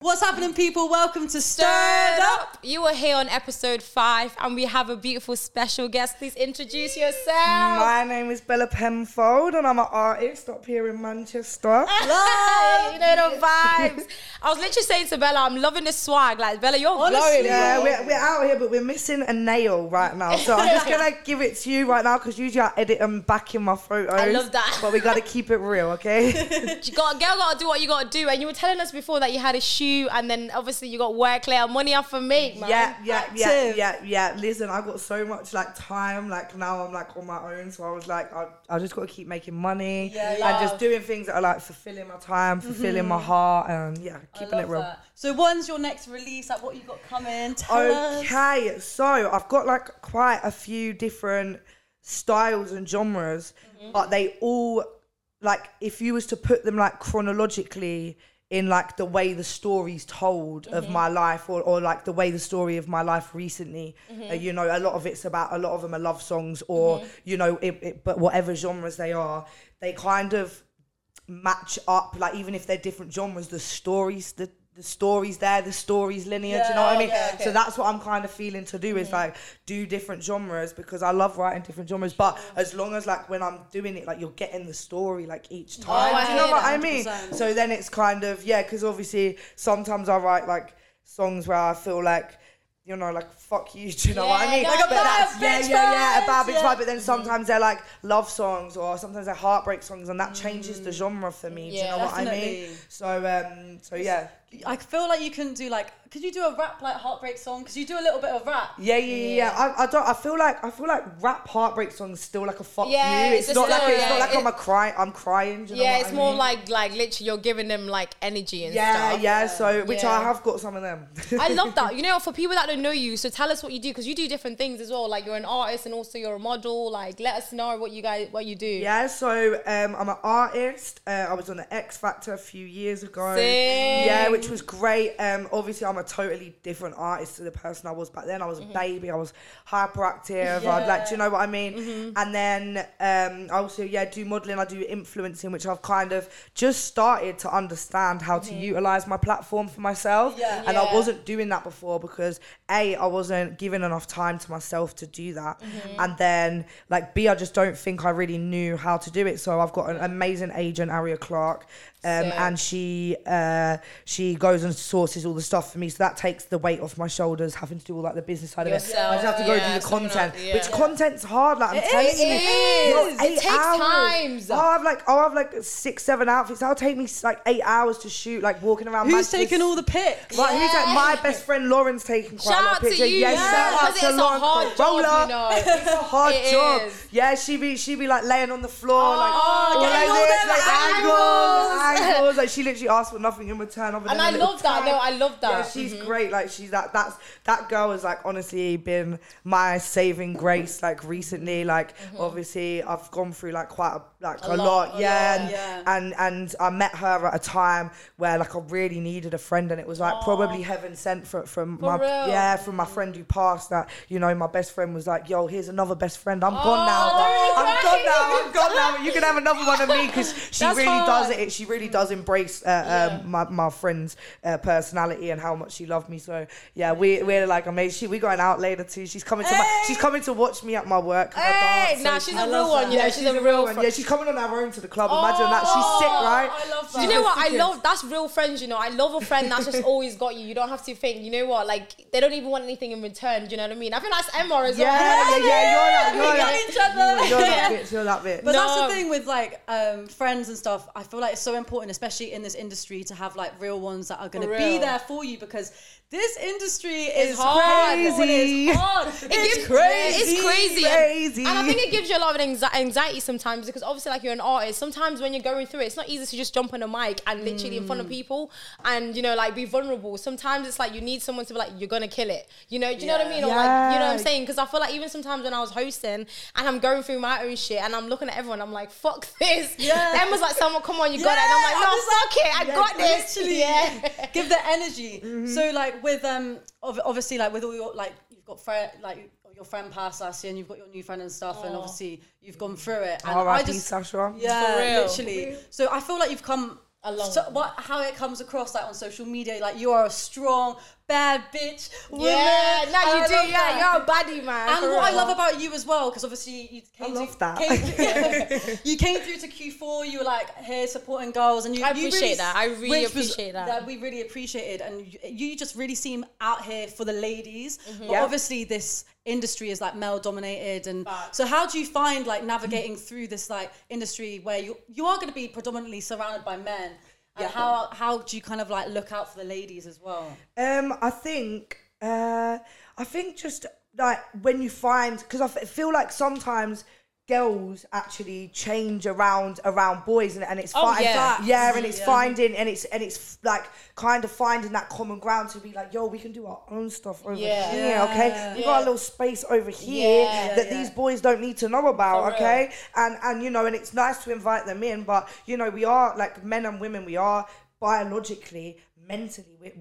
What's happening, people? Welcome to Stirred Stirred Up. up. You are here on episode five, and we have a beautiful special guest. Please introduce yourself. My name is Bella Penfold, and I'm an artist up here in Manchester. Hey, you know the vibes. I was literally saying to Bella, I'm loving the swag. Like Bella, you're Honestly, glowing. Yeah, we're, we're out here, but we're missing a nail right now. So I'm just gonna give it to you right now because usually I edit them back in my photos. I love that. But we gotta keep it real, okay? You got girl got to do what you got to do. And you were telling us before that you had a shoe, and then obviously you got work later, money off for me, man. yeah, yeah, yeah, Active. yeah, yeah. Listen, I got so much like time. Like now, I'm like on my own, so I was like, I, I just gotta keep making money Yeah, and yeah. just doing things that are like fulfilling my time, fulfilling my heart, and yeah, keeping it real. that. So, when's your next release? Like, what you got coming? Tell us. Okay, so I've got like quite a few different styles and genres, Mm-hmm. but they all like if you was to put them like chronologically in like the way the story's told Mm-hmm. of my life or, or like the way the story of my life recently Mm-hmm. uh, you know a lot of it's about a lot of them are love songs or you know it, it, but whatever genres they are they kind of match up like even if they're different genres the stories the the stories there the stories linear do you know what i mean Yeah, okay, so that's what i'm kind of feeling to do is mm-hmm. like do different genres because i love writing different genres but mm-hmm. as long as like when i'm doing it like you're getting the story like each oh, time I do you know what i mean so then it's kind of yeah because obviously sometimes i write like songs where i feel like you know, like fuck you. Do you know what I mean? like a bad that's- yeah, bitch yeah, yeah, a bad bitch yeah. vibe. But then mm-hmm. sometimes they're like love songs, or sometimes they're heartbreak songs, and that changes the mm. genre for me. do you Yeah, know what I mean? So, um, so yeah, I feel like you can do like, could you do a rap like heartbreak song? Because you do a little bit of rap. Yeah, yeah, yeah. yeah. I, I don't. I feel like I feel like rap heartbreak songs still like a fuck Yeah, you. it's It's, not just like still, it's not like it- I'm a cry. I'm crying. Do you know Yeah, what it's I more mean? like like literally you're giving them like energy and yeah, stuff. yeah. Yeah. So which Yeah. I have got some of them. I love that. You know, for people that don't know you, so tell us what you do because you do different things as well. Like you're an artist and also you're a model. Like let us know what you guys what you do. Yeah, so um, I'm an artist. Uh, I was on the X Factor a few years ago. Sick. Yeah, which was great. Um, obviously, I'm a totally different artist to the person I was back then. I was Mm-hmm. a baby. I was hyperactive. I'd like, do you know what I mean? Mm-hmm. And then um, I also yeah do modeling. I do influencing, which I've kind of just started to understand how to utilize my platform for myself. Yeah. And Mm-hmm. Yeah. I wasn't doing that before because a I wasn't giving enough time to myself to do that, Mm-hmm. and then like b I just don't think I really knew how to do it. So I've got an amazing agent, Aria Clark, um, and she uh, she goes and sources all the stuff for me. So that takes the weight off my shoulders, having to do all like the business side of it. I just have to go yeah, do the content, else, yeah. which content's hard. Like I'm It telling is, you, it is. Not It takes hours. times. I'll have like I'll have like six, seven outfits. That'll take me like eight hours to shoot, like walking around. Who's Manchester taking all the pics? Right, who's like my best friend Lauren's taking quite Shout a lot out of to pictures. you, Yes, yeah, shout out to it's a Lauren. hard job, Roller. you know. It's a hard It job. is. Yeah, she be she be like laying on the floor, like Oh, all getting like all this, like angles. angles, angles. Like she literally asked for nothing in return. Other And than I love that. tag. No, I love that. Yeah, she's mm-hmm. great. Like she's that. That's that girl has like honestly been my saving grace. Like recently, like mm-hmm. obviously I've gone through like quite a like a, lot, lot. a yeah, lot. and, Yeah. and and I met her at a time where like I really needed a friend, and it was like probably heaven sent from from my real? yeah from my friend who passed. That you know my best friend was like, yo, here's another best friend. I'm gone now. don't make me I'm gone now. I'm gone now. You can have another one of me because she That's really hard. does it. She really does embrace uh, um, my my friend's uh, personality and how much she loved me. So yeah, we we're like amazing. She, we going out later too. She's coming to my, she's coming to watch me at my work. Hey, nah, so she's a real one. You know, yeah, she's, a real one. one. Yeah, she's coming on her own to the club. Imagine that. She's sick, right? I love Do you know what? I love that's real friends. You know, I love a friend that's just always got you. You don't have to think. You know what? Like they don't even want anything in return. Do you know what I mean? I think that's Emma as Yeah, well. yeah, yeah. You're that. We You're got that. each other. You're that bitch. You're that bitch. But that's the thing with like um, friends and stuff. I feel like it's so important, especially in this industry, to have like real ones that are going to be there for you because this industry is hard. crazy. It's hard. It It's gives- crazy. It's crazy. And- Crazy. And, I think it gives you a lot of anxiety sometimes because obviously, like you're an artist. Sometimes when you're going through it, it's not easy to just jump on a mic and literally in front Mm. of people and you know like be vulnerable. Sometimes it's like you need someone to be like, you're gonna kill it. You know? Do you know what I mean? Or like, you know what I'm saying? Because I feel like even sometimes when I was hosting and I'm going through my own shit and I'm looking at everyone, I'm like, fuck this. Yeah. Emma's like, someone, come on, you got it. And I'm Yeah, like, I'm no, just fuck it, I Yeah, got this. Literally, Yeah. give the energy. Mm-hmm. So like with um, ob- obviously like with all your like you've got friend like your friend passed last year and you've got your new friend and stuff, and obviously you've gone through it. And I R.I.P. just Sasha. yeah, For real. literally. So I feel like you've come Alone. so what how it comes across like on social media like you are a strong bad bitch woman. Yeah, now you I do. Yeah, that. you're a baddie, man. And what I love about you as well, because obviously you came, I love to, that. Came, you came through to Q4. You were like here supporting girls, and you. I you appreciate really, that. I really appreciate that. That we really appreciated, and you, you just really seem out here for the ladies. Mm-hmm. But Yeah. obviously, this industry is like male dominated, and Facts. so how do you find like navigating through this like industry where you you are going to be predominantly surrounded by men? Yeah. how how do you kind of like look out for the ladies as well? Um, I think, uh, I think just like when you find, because I f- feel like sometimes girls actually change around around boys and, and it's Oh, fi- yeah. yeah and it's Yeah. finding and it's and it's like kind of finding that common ground to be like yo we can do our own stuff over Yeah. here okay we got a little space over here Yeah. that Yeah. these boys don't need to know about For real. okay and and you know and it's nice to invite them in but you know we are like men and women we are biologically mentally we're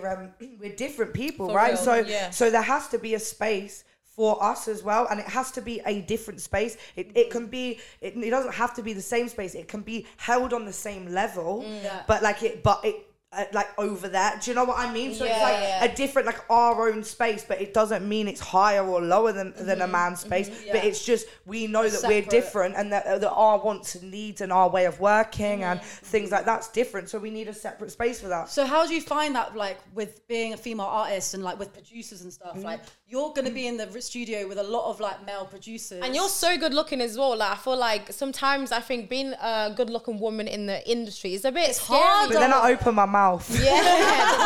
we're, um, we're different people For right real, so yeah. so there has to be a space for us as well and it has to be a different space it, it can be it, it doesn't have to be the same space it can be held on the same level Mm. Yeah. but like it but it uh, like over there do you know what i mean so it's like yeah. a different like our own space but it doesn't mean it's higher or lower than than Mm-hmm. a man's space but Yeah. it's just we know that we're different and that, that our wants and needs and our way of working and Mm-hmm. things like that's different so we need a separate space for that So how do you find that like with being a female artist and like with producers and stuff? Mm-hmm. Like you're gonna mm. be in the studio with a lot of like male producers. And you're so good looking as well. Like I feel like sometimes I think being a good looking woman in the industry is a bit scary. hard, but then i open my mouth Yeah,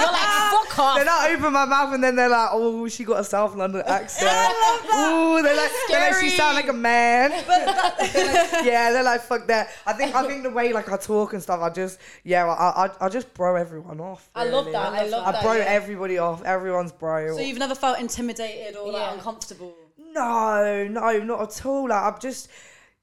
you're like fuck off. Then I open my mouth and then they're like, "Oh, she got a South London accent." Ooh, they're like, they're like, "She Scary. sound like a man." They're like, yeah, they're like, "Fuck that." I think I think the way like I talk and stuff, I just yeah, I I, I just bro everyone off. I love that. I love I that. bro yeah. everybody off. Everyone's bro. so you've never felt intimidated or like Yeah. uncomfortable. No, no, not at all. Like I'm just.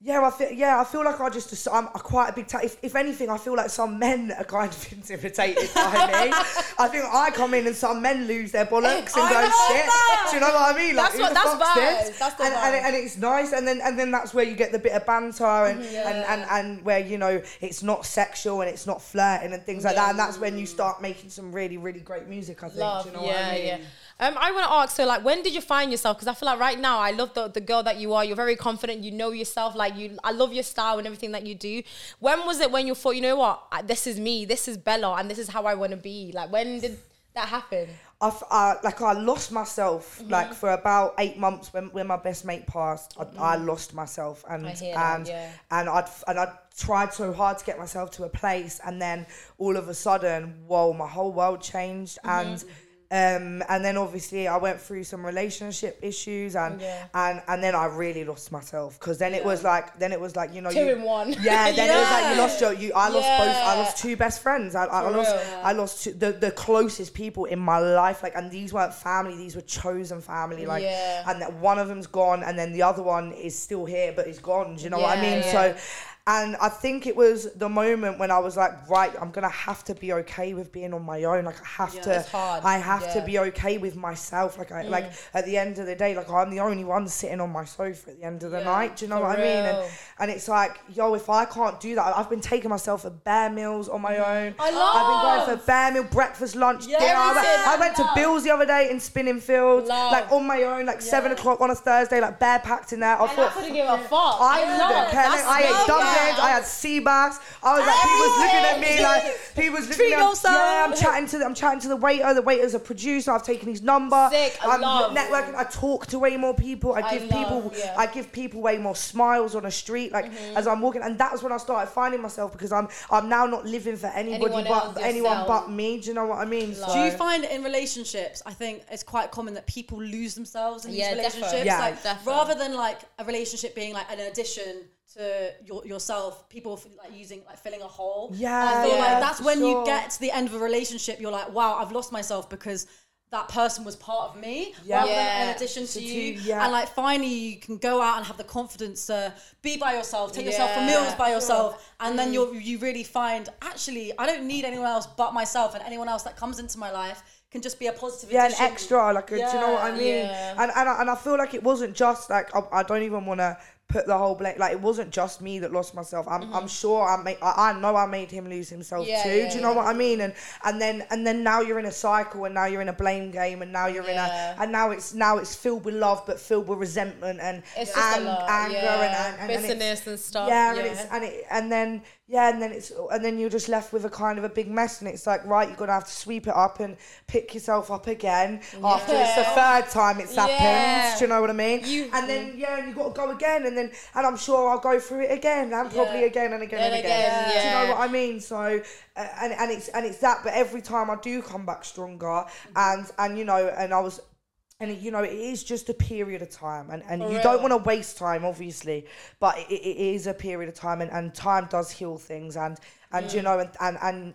Yeah, I feel. Yeah, I feel like I just. I'm a quite a big. Ta- if, if anything, I feel like some men are kind of intimidated by me. I think I come in and some men lose their bollocks and I go shit. that. Do you know what I mean? Like, That's who what- the that's fuck's vibes. this? That's the and, and, vibes. and it's nice, and then and then that's where you get the bit of banter and Mm-hmm. and, and and where you know it's not sexual and it's not flirting and things like that. And that's when you start making some really really great music. I think. Love, Do you know yeah, what I mean? yeah. Um, I want to ask, so like, when did you find yourself? Because I feel like right now, I love the, the girl that you are. You're very confident. You know yourself. Like you, I love your style and everything that you do. When was it when you thought, you know what, this is me, this is Bella, and this is how I want to be? Like, when did that happen? I, I- like I lost myself Mm-hmm. like for about eight months when, when my best mate passed. I, I lost myself and Mm-hmm. I hear that, and yeah. and I'd and I tried so hard to get myself to a place, and then all of a sudden, whoa, my whole world changed, Mm-hmm. and um and then obviously I went through some relationship issues, and Yeah. and and then I really lost myself because then it was like then it was like you know Two you, in one. Yeah, then it was like you lost your you. I lost both. I lost two best friends. I, I lost. I lost two, the the closest people in my life. Like, and these weren't family. These were chosen family. Like, Yeah. and that one of them's gone, and then the other one is still here, but is gone. Do you know what I mean? yeah. So. And I think it was the moment when I was like, right, I'm gonna have to be okay with being on my own. Like I have Yeah, to. I have to be okay with myself. Like I, mm. like at the end of the day, like I'm the only one sitting on my sofa at the end of the Yeah, night. Do you know what I mean? And, and it's like, yo, if I can't do that, I've been taking myself for bare meals on my mm. own. I love. I've been going for bare meal, breakfast, lunch, Yeah, dinner. I went. I went to Bill's the other day in Spinningfields, Love. like on my own, like seven o'clock on a Thursday, like bare packed in there. I And I thought, couldn't give a fuck. I Yeah. couldn't care. That's I ate dumplings. Yeah. I had sea bass. I was like, people was looking at me like, people was looking Treat at me. yourself. Yeah, I'm chatting to the, I'm chatting to the waiter. The waiter's a producer. I've taken his number. Sick, I I'm love. networking. I talk to way more people. I I give love, people, yeah. Mm-hmm. I give people way more smiles on the street, like as I'm walking. And that's when I started finding myself because I'm, I'm now not living for anybody Anyone but else, anyone yourself. but me. Do you know what I mean? Love. Do you find in relationships? I think it's quite common that people lose themselves in Yeah, these defo. relationships. Yeah. like Defo. rather than like a relationship being like an addition to your, yourself, people f- like using like filling a hole. Yeah, And I feel yeah, like that's when you get to the end of a relationship, you're like, wow, I've lost myself because that person was part of me Yeah. rather than Yeah. an addition to To you. two, yeah. And like finally you can go out and have the confidence to be by yourself, take yourself for meals by sure. yourself, and then mm. you you really find actually I don't need anyone else but myself, and anyone else that comes into my life can just be a positive yeah, an extra, like, a, do you know what I mean? yeah. And, and I- and I feel like it wasn't just like I, I don't even want to put the whole blame like it wasn't just me that lost myself. I'm I'm sure I made I, I know I made him lose himself Mm-hmm. Yeah, too. yeah, Do you know yeah. what I mean? And and then and then now you're in a cycle and now you're in a blame game and now you're in a and now it's now it's filled with love but filled with resentment and It's just a ang- anger and, and, and Bitterness and stuff, Yeah, and it's and it and then yeah, and then it's and then you're just left with a kind of a big mess and it's like right, you're gonna have to sweep it up and pick yourself up again after it's the third time it's Yeah. happened. Do you know what I mean? You- and then yeah, and you got to go again, and then and I'm sure I'll go through it again, and probably Yeah. again and again And and, again. again, Do you know what I mean? So uh, and and it's and it's that, but every time I do come back stronger, and and you know, and I was. And you know, it is just a period of time, and, and For you real. don't want to waste time, obviously, but it, it is a period of time, and, and time does heal things, and and you know, and and and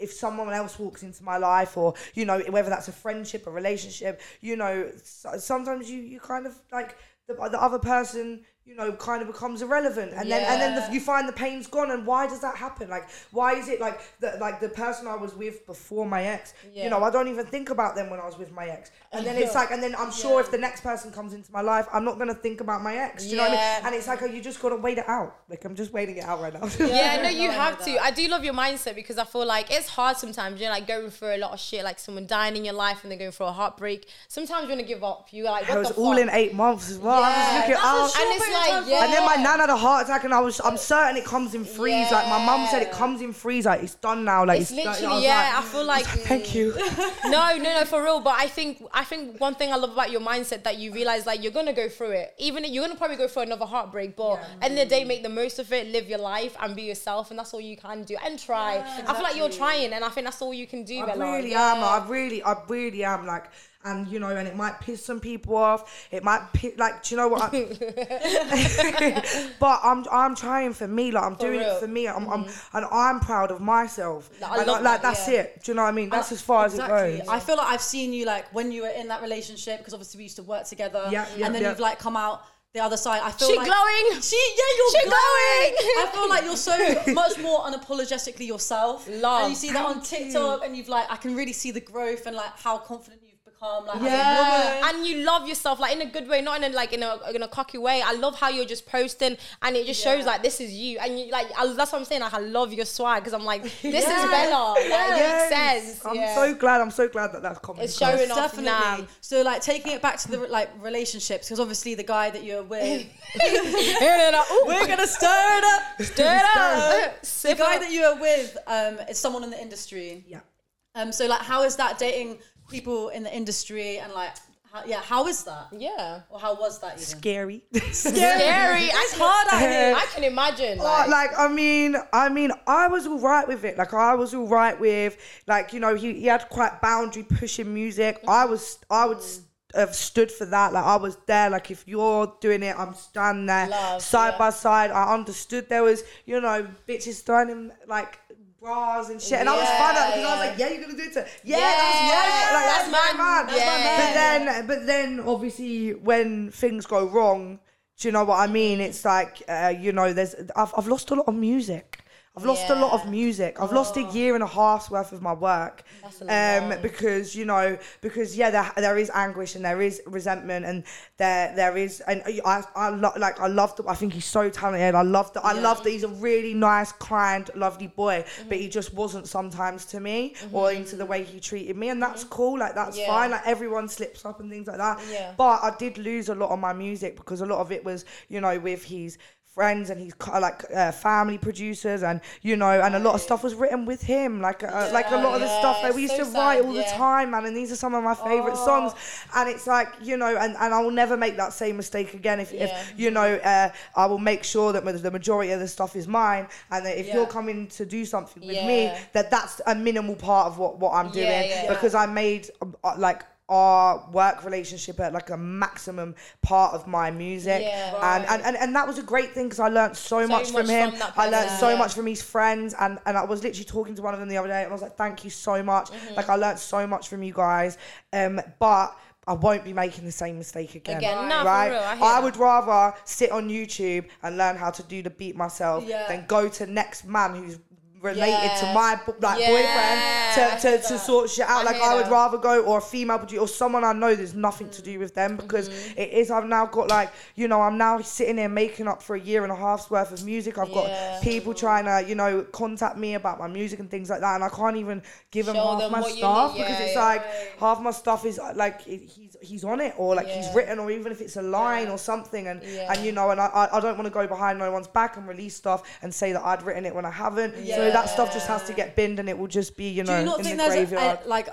if someone else walks into my life, or you know, whether that's a friendship, a relationship, you know, sometimes you you kind of like the, the other person you know kind of becomes irrelevant and then and then the, you find the pain's gone and why does that happen like why is it like the like the person i was with before my ex you know i don't even think about them when i was with my ex and then it's like and then i'm sure if the next person comes into my life i'm not going to think about my ex do you know what i mean and it's like oh, you just got to wait it out like i'm just waiting it out right now Yeah, no, you have to. I do love your mindset because I feel like it's hard sometimes. You're like going through a lot of shit, like someone dying in your life and they're going through a heartbreak. Sometimes you want to give up. You're like, what I was the all fuck? in eight months as well. I Yeah, was looking that's a out. short and it's period of like, yeah. And then my nan had a heart attack, and I was, I'm certain it comes in freeze. Like my mum said, it comes in freeze. Like it's done now. Like It's it's, done. literally, I yeah. like- I feel like Thank you. no, no, no, for real. But I think I think one thing I love about your mindset that you realize like you're gonna go through it. Even you're gonna probably go through another heartbreak, but end of the day, make the most of it, live your life, and be yourself, and that's all you can do. And try. I feel like you're trying, and I think that's all you can do. I Bella. really Yeah. am. I really, I really am. Like, and you know, and it might piss some people off. It might pi- like, do you know what? I, but I'm, I'm trying for me. Like, I'm doing real. it for me. I'm, I'm, mm-hmm. and I'm proud of myself. Like, I And, love like, that, that's yeah. it. Do you know what I mean? That's as far exactly. as it goes. I feel like I've seen you like when you were in that relationship because obviously we used to work together. Yeah, yeah, and then yeah. you've like come out the other side. I feel She like glowing. She yeah, you're She glowing. glowing. I feel like you're so much more unapologetically yourself. Love. And you see that on Thank TikTok, and you've like I can really see the growth and like how confident you've Like Yeah. and you love yourself like in a good way, not in a like in a in a cocky way. I love how you're just posting, and it just shows like this is you, and you like I, that's what I'm saying. Like I love your swag because I'm like this is Bella. Like, Yes. It makes sense. I'm yeah. so glad. I'm so glad that that's coming. It's showing off Definitely. now. So like taking it back to the like relationships because obviously the guy that you're with, We're gonna stir it up. stir it up. The guy that you are with um, is someone in the industry. Yeah. Um, so like, how is that dating people in the industry and like, how, yeah, how is that? yeah. Or how was that even? Scary. Scary. It's hard out here. I can imagine. Oh, Like, like I mean, I mean, I was all right with it. Like I was all right with, like you know, he, he had quite boundary pushing music. Mm-hmm. I was, I would s- have stood for that. Like I was there. Like if you're doing it, I'm standing there, Love, side yeah. by side. I understood there was, you know, bitches throwing him like bras and shit, and I was fine Yeah, because I was like, yeah, you're gonna do it to, yeah, Yeah, that's like, that's that's, my- man. that's my But then, but then, obviously, when things go wrong. Do you know what I mean? It's like, uh, you know, there's I've, I've lost a lot of music. I've lost a lot of music. I've lost a year and a half's worth of my work. Um, because you know, because yeah, there, there is anguish and there is resentment and there there is and I I lo- like I love the I think he's so talented. I love that I love that he's a really nice, kind, lovely boy, Mm-hmm. but he just wasn't sometimes to me or into the way he treated me, and that's cool. Like that's Mm-hmm. Yeah. fine. Like everyone slips up and things like that. Yeah. But I did lose a lot of my music because a lot of it was, you know, with his friends and co- like uh, family producers and you know and a lot of stuff was written with him like uh, like a lot of the Yeah, stuff that we used so to write sad, all the time man and these are some of my favorite Oh. songs and it's like you know and, and I will never make that same mistake again if, Yeah. if you know uh, I will make sure that the majority of the stuff is mine and that if Yeah. you're coming to do something with me that that's a minimal part of what what I'm doing Yeah, yeah. because I made uh, like our work relationship at like a maximum part of my music Yeah. and, and, and and that was a great thing because I learned so, much, much from him from I learned so yeah. much from his friends and and I was literally talking to one of them the other day and I was like thank you so much Mm-hmm. like I learned so much from you guys um but I won't be making the same mistake again. Again, no, for right? real, I I would rather sit on YouTube and learn how to do the beat myself Yeah. than go to next man who's related to my like Yeah, boyfriend to, to, to sort shit out. I like I would that. rather go or a female producer or someone I know there's nothing to do with them because Mm-hmm. it is I've now got like you know I'm now sitting there making up for a year and a half's worth of music. I've Yeah. got people trying to you know contact me about my music and things like that, and I can't even give them half them my stuff because it's yeah. like half my stuff is like it- he's on it or like he's written or even if it's a line or something and Yeah. and you know and I I, don't want to go behind no one's back and release stuff and say that I'd written it when I haven't. So that stuff just has to get binned and it will just be you know Do you not in think the there's a, graveyard. a, like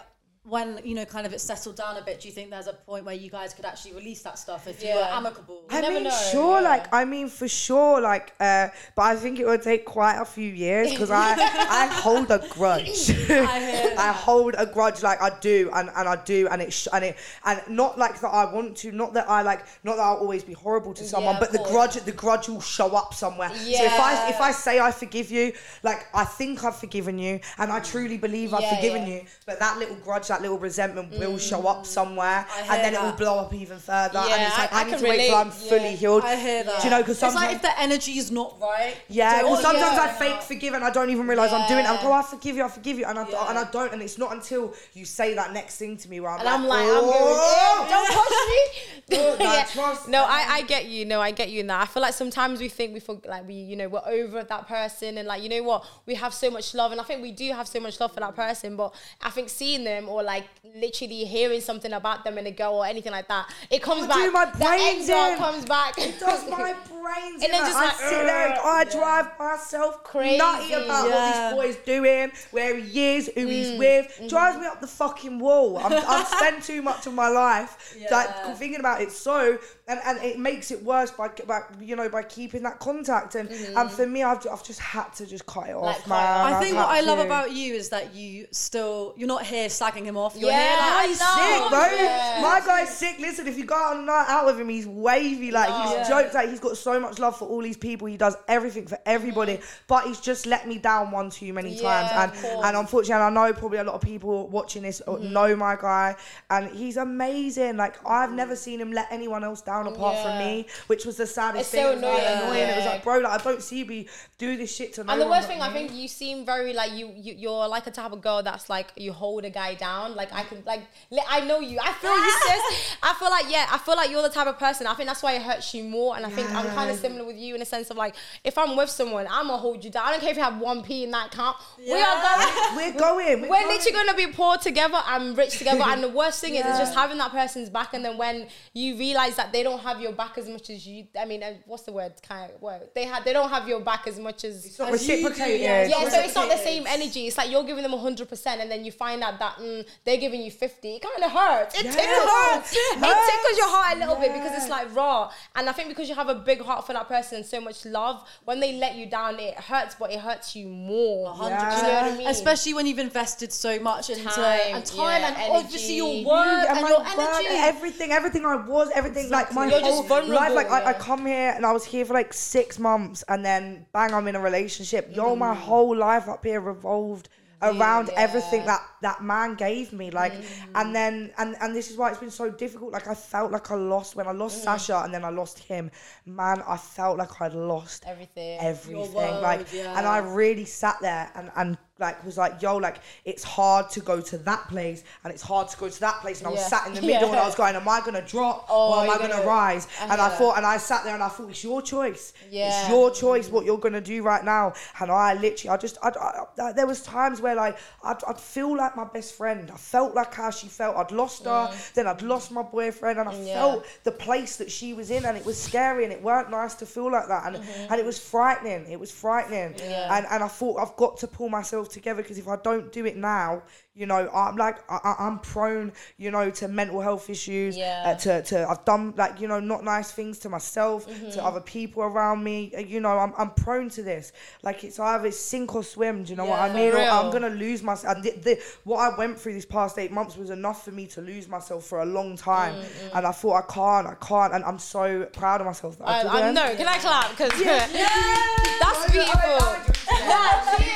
when you know kind of it's settled down a bit? Do you think there's a point where you guys could actually release that stuff if you were Yeah. amicable? I never mean, know, sure, yeah. like I mean, for sure, like, uh, but I think it would take quite a few years because I, I hold a grudge. I, hold a grudge, like I do, and, and I do, and it sh- and it and not like that I want to, not that I like, not that I'll always be horrible to someone, Yeah, but of the grudge, the grudge will show up somewhere. So if I if I say I forgive you, like I think I've forgiven you, and I truly believe I've Yeah, forgiven yeah. you, but that little grudge, that little resentment will mm. show up somewhere, and then it will blow up even further. and Yeah, it's like I- I, I need can to wait till I'm relate, fully healed. I hear that. Do you know? Because it's like sometimes if the energy is not right. yeah, because sometimes I yeah. fake forgive and I don't even realize I'm doing it. I'm like, oh, I forgive you, I forgive you, and I Yeah. and I don't, and it's not until you say that next thing to me where I'm And like, I'm like, I'm oh, going, don't push me. Yeah. No. I, I get you. No, I get you in that. I feel like sometimes we think we feel like we, you know, we're over that person and like, you know what, we have so much love. And I think we do have so much love for that person. But I think seeing them or like literally hearing something about them in a girl or anything like that, it comes Oh, back. dude, my that brain's exile in. comes back. It does my brains. And in, then like, just I like, sit there and ugh, I drive myself Crazy. nutty about Yeah. what this boy's doing, where he is, who Mm, he's with. mm-hmm. Drives me up the fucking wall. I'm, I've spent too much of my life Yeah. like thinking about it. So and, and it makes it worse by, by you know by keeping that contact and and for me I've, I've just had to just cut it Mm-hmm. Like, off, man. off. I I've think what I love to. about you is that you still you're not here slagging him off. You're Yeah, here like, I He's sick, bro. Yeah. My guy's sick. Listen, if you go out on a night out with him, he's wavy. Like No. he's Yeah. jokes. Like he's got so much love for all these people. He does everything for everybody. But he's just let me down one too many Yeah, times. of And course. and unfortunately, I know probably a lot of people watching this Mm-hmm. know my guy, and he's amazing. Like I've never seen him let anyone else down apart from me, which was the saddest It's thing. so It was, like, annoying, annoying. It was like, bro, like I don't see you be do this shit to no And the worst but thing, I think you seem very like you, you. You're like a type of girl that's like you hold a guy down. Like I can like li- I know you. I feel you, sis. I feel like yeah. I feel like you're the type of person. I think that's why it hurts you more. And I think I'm kind of similar with you in a sense of like if I'm with someone, I'm gonna hold you down. I don't care if you have one p in that count. We are going. We're going. We're, We're going. literally gonna be poor together and rich together. and the worst thing is, is Yeah. just having that person's back. And then when you realize that they don't have your back as much as you, I mean, uh, what's the word? Kind of word. They had. They don't have your back as much as. It's not As you do, reciprocated. yeah. yeah, so it's not the same energy. It's like you're giving them 100%, and then you find out that mm, they're giving you 50. It kind of hurts. It Yeah. tickles. It It, hurts. tickles your heart a little bit because it's like raw. And I think because you have a big heart for that person and so much love, when they let you down, it hurts, but it hurts you more. hundred Yeah. You know what I mean? Especially when you've invested so much into Time, and time yeah, and energy. obviously your You work and and, my your work, energy. everything, everything I was, everything like my You're just whole vulnerable, life. Like I, I come here and I was here for like six months, and then bang, I'm in a relationship. Yo, my Mm. whole life up here revolved around everything that that man gave me. Like, Mm. and then and and this is why it's been so difficult. Like I felt like I lost when I lost Mm. Sasha, and then I lost him. Man, I felt like I'd lost Everything. everything. world, like, yeah. and I really sat there and and like was like, yo, like it's hard to go to that place and it's hard to go to that place. And I was Yeah. sat in the middle and I was going, am I gonna drop Oh, or am I gonna gonna- rise? I and I that. thought, and I sat there and I thought, it's your choice. Yeah. It's your choice what you're gonna do right now. And I literally, I just, I'd, I, I, there was times where like I'd, I'd feel like my best friend. I felt like how she felt. I'd lost her, then I'd lost my boyfriend, and I Mm. Yeah. felt the place that she was in, and it was scary, and it weren't nice to feel like that, and and it was frightening. It was frightening, Mm-hmm. Yeah. and and I thought I've got to pull myself together because if I don't do it now, you know, I'm like I, I- I'm prone, you know, to mental health issues. Yeah. Uh, to to I've done like you know not nice things to myself, Mm-hmm. to other people around me. Uh, You know, I'm I'm prone to this. Like it's either sink or swim. Do you know what I mean? Or I'm gonna lose myself. And the, the, what I went through these past eight months was enough for me to lose myself for a long time. Mm, And I thought I can't, I can't, and I'm so proud of myself that I, I, didn't. I know. Can I clap? Because Yes! that's I- I- beautiful.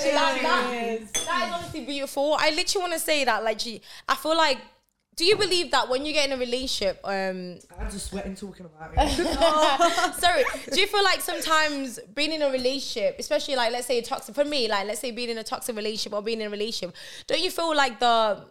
That is honestly beautiful. I literally want to say that, like, gee, I feel like do you believe that when you get in a relationship, um, I'm just sweating talking about it. sorry, do you feel like sometimes being in a relationship, especially like let's say a toxic for me, like let's say being in a toxic relationship or being in a relationship, don't you feel like the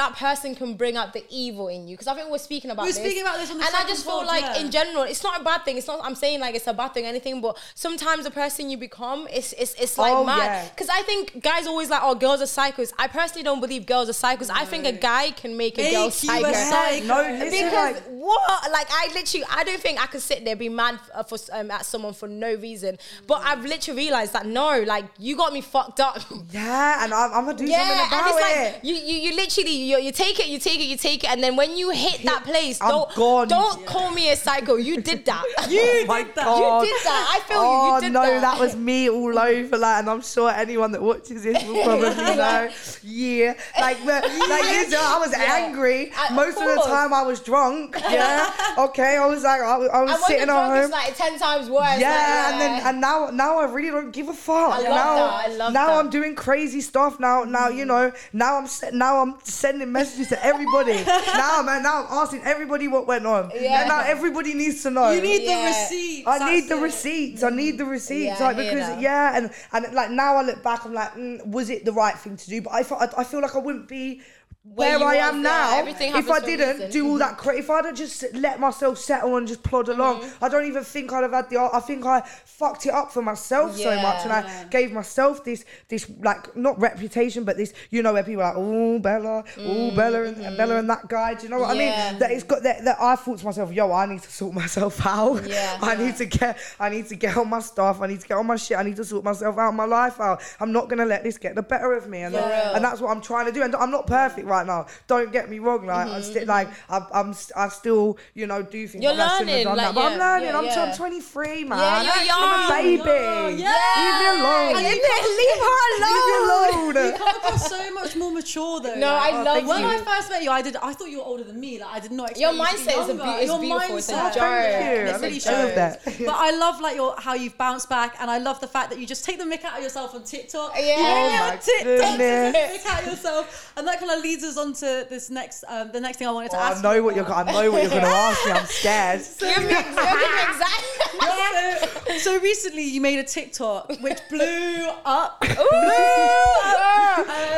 that person can bring out the evil in you because I think we're speaking about We're this. speaking about this and I just feel like yeah. in general, it's not a bad thing. It's not. I'm saying like it's a bad thing or anything, but sometimes the person you become, it's it's it's like Oh, mad. yeah. Because I think guys always like, oh, girls are psychos. I personally don't believe girls are psychos. I think a guy can make a girl a psycho. psycho. no, listen, Because like, what? Like I literally, I don't think I could sit there be mad uh, for um, at someone for no reason. But I've literally realized that no, like you got me fucked up. yeah, and I'm, I'm gonna do Yeah, something and about it's it. like you, you, you literally you, you take it, you take it, you take it, and then when you hit that place, I'm don't gone. don't call me a psycho. You did that. You my did that. God. You did that. I feel oh you. You did no, that. that. was me all over, like, and I'm sure anyone that watches this will probably know. Yeah, like, but, like, listen, I was angry. Uh, Most of the time, I was drunk. Yeah, okay, I was like, I was, I was sitting at drunk, home. it's like ten times worse. yeah, like, and then and now now I really don't give a fuck. I love now that, I love now that. I'm doing crazy stuff. Now now you know now I'm now I'm sending messages to everybody. now man, now I'm asking everybody what went on. Yeah. And now everybody needs to know. You need Yeah. the receipts. I need that's the it. receipts. I need the receipts. Yeah, like because that. yeah, and and like now I look back, I'm like, mm, was it the right thing to do? But I feel I, I feel like I wouldn't be Where where, I am yeah, now everything if I didn't reason. do all that. Cra- if I'd have just let myself settle and just plod along, Mm-hmm. I don't even think I'd have had the. I think I fucked it up for myself so much, and I gave myself this this like not reputation, but this you know where people are like, oh Bella, oh Bella, and, and Bella and that guy. Do you know what Mm-hmm. Yeah. I mean? That it's got that, that I thought to myself, yo, I need to sort myself out. Yeah. I need to get I need to get on my stuff. I need to get on my shit. I need to sort myself out, my life out. I'm not gonna let this get the better of me. And, Yeah. and that's what I'm trying to do. And I'm not perfect right now. Don't get me wrong. Like I'm still like I'm, I'm I still you know do things. Mm-hmm. You're like I shouldn't have learning, done like, that. But I'm learning. yeah, I'm, yeah. I'm 23, man. Yeah, you're I'm a baby. Yeah. Leave me alone. And leave, leave her alone. Leave me alone. You come across so much more mature though. No, like, I love When you. When I first met you, I did. I thought you were older than me. Like I did not. Expect Your you to be mindset is a younger. Your beautiful. It's a mindset, joy. Thank you. It I really love- I love shows. that. But I love like your how you've bounced back, and I love the fact that you just take the mick out of yourself on TikTok. Yeah. You Oh my on TikTok, take the mick out of yourself, and that kind of leads us on to this next, um, the next thing I wanted to Oh, ask. I know you what you're. I know what you're gonna ask me. I'm scared. Give me, give me exactly. so, so recently you made a TikTok which blew up. Ooh,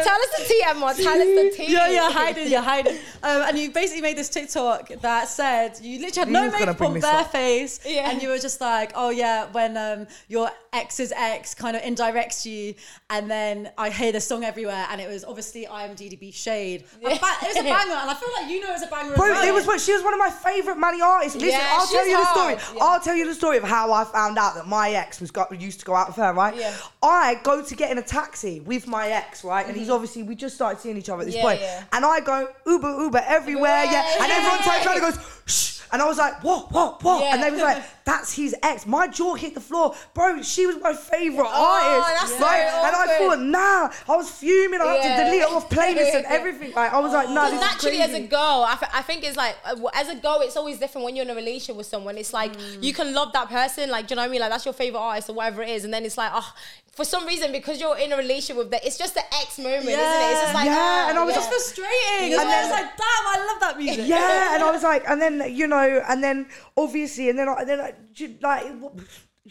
Tell us the tea, Emma. Tell us the tea. Yeah, yeah, hiding, you're hiding. Um, and you basically made this TikTok that said you literally had no Who's makeup on, this bare up? face, Yeah. and you were just like, oh yeah, when um, your ex's X kind of indirects you, and then I hear the song everywhere, and it was obviously IAMDDB Shade. A ba- it was a banger, and I feel like you know it was a banger. Bro, as well. it was she was one of my favorite money artists. Listen, Yeah, I'll tell you the story. Yeah. I'll tell you the story of how I found out that my ex was got used to go out with her, right? Yeah. I go to get in a taxi with my ex, right? And he's obviously we just started seeing each other at this Mm-hmm. Yeah, point. yeah. And I go Uber, Uber everywhere, yeah. Yeah, And yeah, everyone turns yeah. around and goes, shh. And I was like, what, what, what? Yeah. And they was like, that's his ex. My jaw hit the floor. Bro, she was my favorite Oh, artist. right? so and I thought, nah. I was fuming. I had to delete off playlists and everything. Like, I was like, nah, this is naturally, as a girl, I, th- I think it's like uh, as a girl, it's always different when you're in a relationship with someone. It's like Mm. you can love that person, like do you know what I mean? Like that's your favorite artist or whatever it is, and then it's like, oh, for some reason because you're in a relationship with that, it's just the ex moment, isn't it? It's just like Yeah, ah, and I was It's just frustrating. And And then- I was like, damn, I love that music. yeah, and I was like, and then you know, and then obviously, and then I, and then I, she- like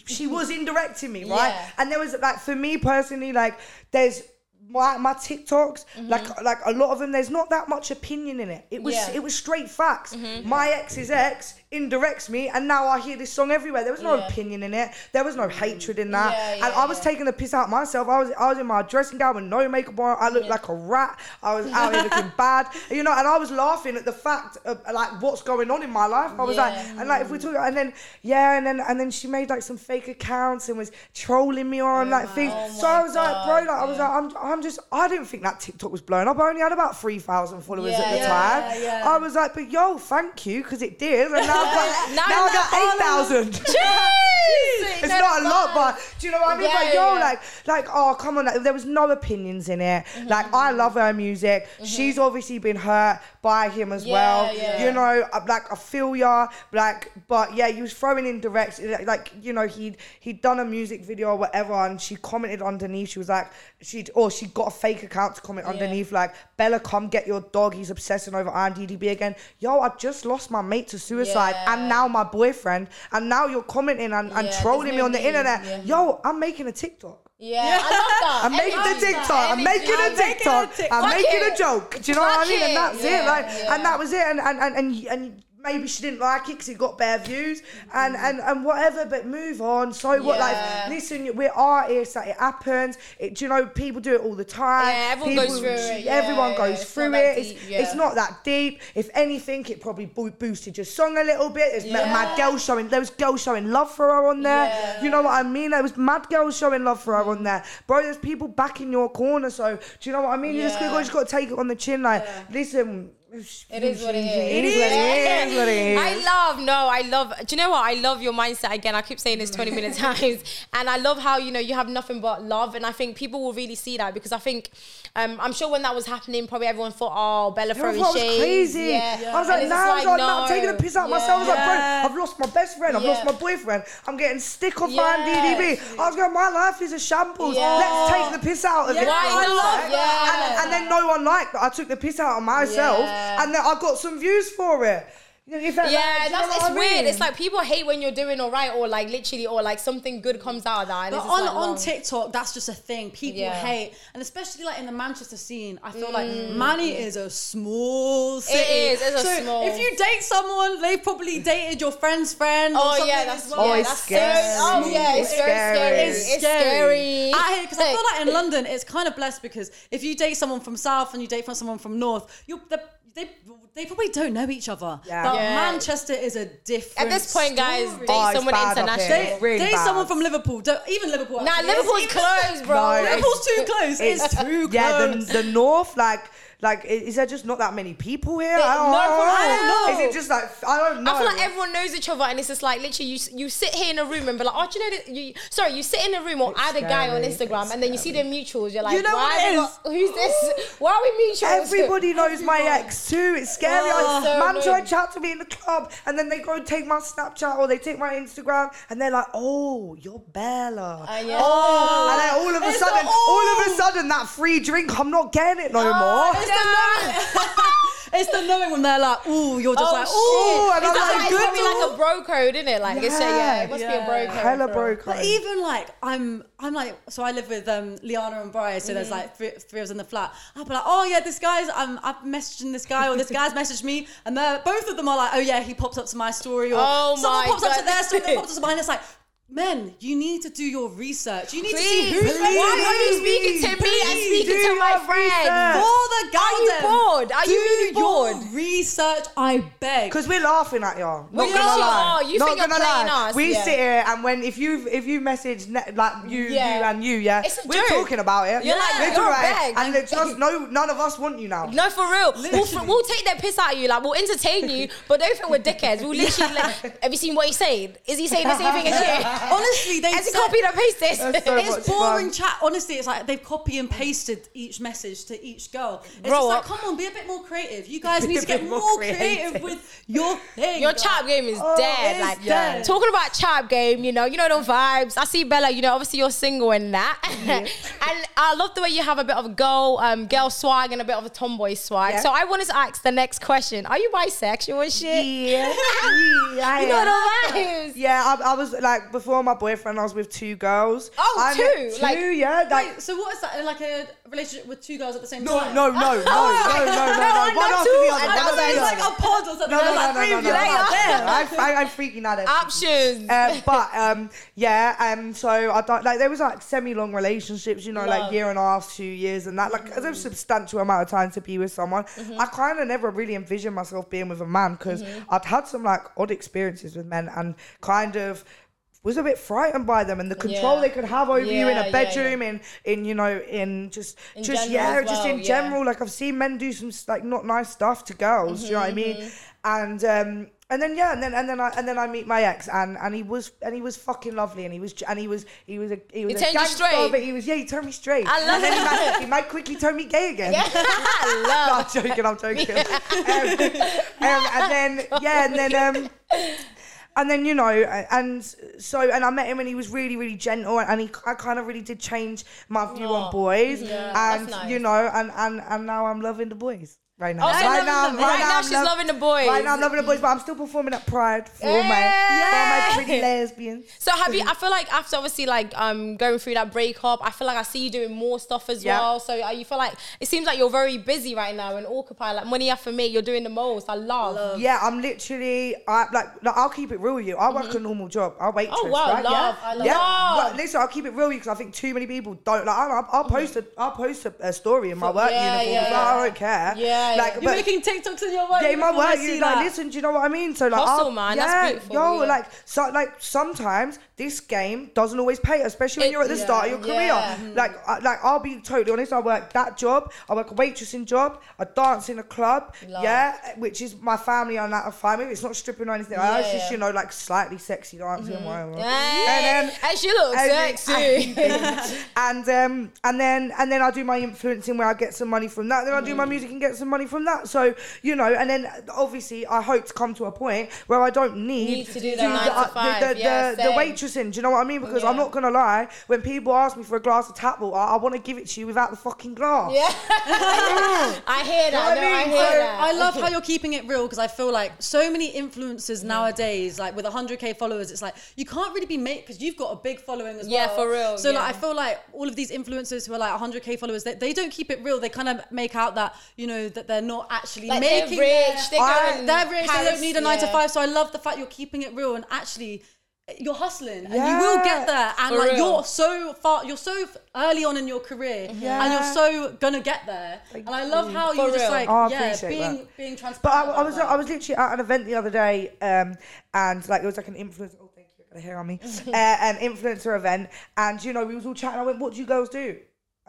she was indirecting me, right? Yeah. And there was like for me personally, like there's. My, my TikToks, like like a lot of them, there's not that much opinion in it. It was Mm-hmm. Yeah. Mm-hmm. it was straight facts. My ex is ex indirects me, and now I hear this song everywhere. There was no Yeah. opinion in it. There was no hatred in that. Yeah, and I was yeah. taking the piss out myself. I was I was in my dressing gown with no makeup on. I looked like a rat. I was out here looking bad, you know. And I was laughing at the fact of like what's going on in my life. I was like, and like if we talk, and then yeah, and then and then she made like some fake accounts and was trolling me on like things. Oh so I my was like, bro, like I was like, I'm I'm just I didn't think that TikTok was blowing up. I only had about three thousand followers at the Yeah, time. yeah, yeah. I was like, but yo, thank you because it did, and now I've got, Now now I got eight thousand. Jeez! It's No, not a lot, but do you know what I mean? Yeah, but yo, yeah. like, like, oh, come on, like, there was no opinions in it. Mm-hmm. Like, I love her music. She's obviously been hurt by him as Yeah, well. You know, like, I feel ya. Like, but yeah, he was throwing in directs. Like, like, you know, he'd he'd done a music video or whatever, and she commented underneath. She was like, she'd or she got a fake account to comment underneath, like, Bella, come get your dog. He's obsessing over IAMDDB again. Yo, I just lost my mate to suicide, Yeah. and now my boyfriend, and now you're commenting and, and Yeah, trolling me no on the need, internet. yeah. Yo, I'm making a TikTok. Yeah, I love that. I'm making a TikTok. I'm making a I'm making a TikTok. TikTok. I'm making a joke. Do you know what I mean? And that's it. Like, and that was it. And and and and, and maybe she didn't like it because it got bare views and and and whatever. But move on. So what? Yeah. Like, listen, we're artists. Like, it happens. It. Do you know? People do it all the time. Yeah, everyone goes People- through it. Everyone goes it's through not that it. It's, deep, it's yeah. not that deep. If anything, it probably bo- boosted your song a little bit. There's Yeah. mad girls showing. There was girls showing love for her on there. Yeah. You know what I mean? There was mad girls showing love for her on mm. there. Bro, there's people back in your corner. So do you know what I mean? You just, Yeah. gotta- just got to take it on the chin. Like, listen. It is what it is. It is what it is. What it is. I love, no, I love, do you know what? I love your mindset again. I keep saying this 20 minutes times. And I love how, you know, you have nothing but love. And I think people will really see that because I think, um, I'm sure when that was happening, probably everyone thought, oh, Bella throwing was crazy. Yeah. I was like, it's nah, just I was like, nah, no. I'm taking a piss out of Yeah. myself. I was like, bro, I've lost my best friend. I've lost my boyfriend. I'm getting stick off Yeah. IAMDDB. I was going, my life is a shambles. Yeah. Let's take the piss out of Yeah, it. Why I not? love Yeah. And, and then no one liked that I took the piss out of myself, Yeah. and then I got some views for it. You know, if that- Yeah, like, do you know that's it's I weird. It's like people hate when you're doing all right, or like literally, or like something good comes out of that. And But it's on, like, on. TikTok, that's just a thing. People Yeah. hate, and especially like in the Manchester scene, I feel like mm. Manny is a small city. is, it's a small- If you date someone, they've probably dated your friend's friend. or Oh something yeah, that's as well. Oh, yeah, that's scary. So, oh yeah, it's, It's very scary. scary. It's It's, scary. I because I feel like in London it's kind of blessed because if you date someone from South and you date from someone from North, you they they, they probably don't know each other. Yeah. But Yeah. Manchester is a different. At this point, guys, story. date Oh, it's someone bad up international. It's Date, really date bad. someone from Liverpool. Don't, even Liverpool. Nah, actually. Liverpool's It's- closed, bro. No, Liverpool's too close. It's, too close. Yeah, the, the north, like, like, is there just not that many people here? They- I don't, no, I don't I don't know. know. Is it just like I don't know? I feel like everyone knows each other, and it's just like literally you you sit here in a room and be like, oh, do you know that you sorry, you sit in a room or add a guy on scary. Instagram, and then you see their mutuals, you're like, You know why what have it we is? got- who's this? Why are we mutuals? Everybody knows my ex too. It's scary. Oh, I, so man annoying. try to chat to me in the club, and then they go and take my Snapchat or they take my Instagram, and they're like, "Oh, you're Bella." Uh, yeah. Oh, and then all of a It's sudden, the all of a oh. sudden, that free drink, I'm not getting it no Oh, more. It's the knowing. it's the knowing when they're like, ooh, you're just Oh, like, shit. ooh, and I'm that like, a it's good probably like a bro code, isn't it? Like it's a, yeah, it must be a bro code. Hella bro code. But even like I'm, I'm like, so I live with um, Liana and Bryce. So there's Mm-hmm. like three, three of us in the flat. I'll be like, oh yeah, this guy's, I'm, I'm messaging this guy, or this guy's messaged me, and they're both of them are like, oh yeah, he pops up to my story, or Oh someone my pops up to God. their story, they pops up to mine. It's like. Men, you need to do your research. You need Please, to see who's why are you speaking to me and Please speaking to my friend? friends? research. for the Are you garden. bored? Are do you really your bored? research, I beg. Because we're laughing at y'all. Not We gonna literally lie. are. You Not think you're gonna playing lie. us, We yeah. sit here and when if you if you message ne- like you Yeah. you and you yeah, It's a we're joke. talking about it. You're like, we're you're talking a about it, bag. and it's just no none of us want you now. No, for real. We'll, we'll take that piss out of you. Like, we'll entertain you, but don't think we're dickheads. We'll literally, like, have you seen what he's saying? Is he saying the same thing as you? Honestly, they Has he said- copied and pasted? That's so it's boring fun. chat. Honestly, it's like they've copy and pasted each message to each girl. It's Grow just like, come on, be a bit more creative. You guys Be need to get more, more creative. creative. with your thing. Your chat game is Oh, dead. it's Like dead. talking about chat game, you know, you know the vibes. I see Bella, you know, obviously you're single and that, and I love the way you have a bit of a girl, um, girl swag and a bit of a tomboy swag. Yeah. So I wanted to ask the next question: Are you bisexual and shit? Yeah, yeah, You know the vibes. Yeah, I, I was like before my boyfriend. I was with two girls. Oh, I two? two, Like- yeah. Like, Wait, so what is that? Like a relationship with two girls at the same no, time? no, no, no, no, no, no, No, One no, after the other. that was after It's the like a pod or something. No, no, no, no, no, of no, you. no, Like, no. damn. I, I, I'm freaking out. Options. uh, but um, yeah, um, so I don't like there was like semi-long relationships, you know, like year and a half, two years, and that like a substantial amount of time to be with someone. I kind of never really envisioned myself being with a man because I'd had some like odd experiences with men and kind of was a bit frightened by them and the control Yeah. they could have over you in Yeah, yeah, a bedroom in in you know in just In just yeah as just in yeah. general like I've seen men do some like not nice stuff to girls do you know what I Mm-hmm, mean and um, and then yeah, and then and then I and then I meet my ex, and and he was and he was fucking lovely, and he was and he was he was a he was He a gangster, straight? but he was yeah, he turned me straight. I love and then he might, he might quickly turn me gay again. Yeah. I No, love. I'm joking. I'm joking. um, um, and then yeah, and then um, and then you know, and so and I met him and he was really really gentle and he I kind of really did change my view on boys yeah, and nice. you know and and and now I'm loving the boys. Right now, Oh, so right now, the- right now I'm she's lov- loving the boys. Right now, I'm loving the boys, but I'm still performing at Pride for all my, for all my pretty lesbians. So have you? I feel like after obviously like um going through that breakup, I feel like I see you doing more stuff as Yeah. well. So uh, you feel like it seems like you're very busy right now and occupied. Like money for me, you're doing the most. I love. Yeah, I'm literally I like, like I'll keep it real with you. I work a normal job. I waitress. Mm-hmm. Oh, wow, right? love, yeah. I love- yeah. Love. But listen, I'll keep it real with you because I think too many people don't like. I'll, I'll post a I'll post a, a story in my work yeah, uniform. yeah, yeah. I don't care. Yeah, like yeah. You're but- making TikToks in your work. yeah, in my work, you like that. listen. Do you know what I mean? So like, Hustle, I'll- man, Yeah, that's beautiful, yo, yeah. like so, like sometimes this game doesn't always pay, especially when It- you're at the start of your career. yeah. Like, I, like I'll be totally honest. I work that job. I work a waitressing job. I dance in a club. Love. Yeah, which is my family on that me. It's not stripping or anything. I Yeah, it's just. Mm-hmm. you know like slightly sexy dancing. whatever. Hey, And then and she looks and sexy. then- and um and then and then I do my influencing where I get some money from that. Then I do Mm. my music and get some money from that. So you know, and then obviously I hope to come to a point where I don't need, Need to do the nine to uh, five, the, the, yeah, the, the waitressing. Do you know what I mean? Because I'm not gonna lie, when people ask me for a glass of tap water, I want to give it to you without the fucking glass. yeah, I hear that. what I no, I mean? hear So that. I love how you're keeping it real because I feel like so many influencers nowadays, like with 100k followers, it's like you can't really be made because you've got a big following as Yeah, well. for real, So like. I feel like all of these influencers who are like 100k followers, they, they don't keep it real. They kind of make out that you know that they're not actually Like they're making. rich, they're I- they're rich. They don't need a nine to five. So I love the fact you're keeping it real and actually. You're hustling and you will get there, and For like real. you're so far, you're so early on in your career, and you're so gonna get there. and I love how For you're just like, Oh, yeah, being that. being transparent. But I, I was that. I was literally at an event the other day, um, and like it was like an influencer. Oh, thank you, I got a hair on me. uh, an influencer event, and you know we was all chatting. I went, "What do you girls do?"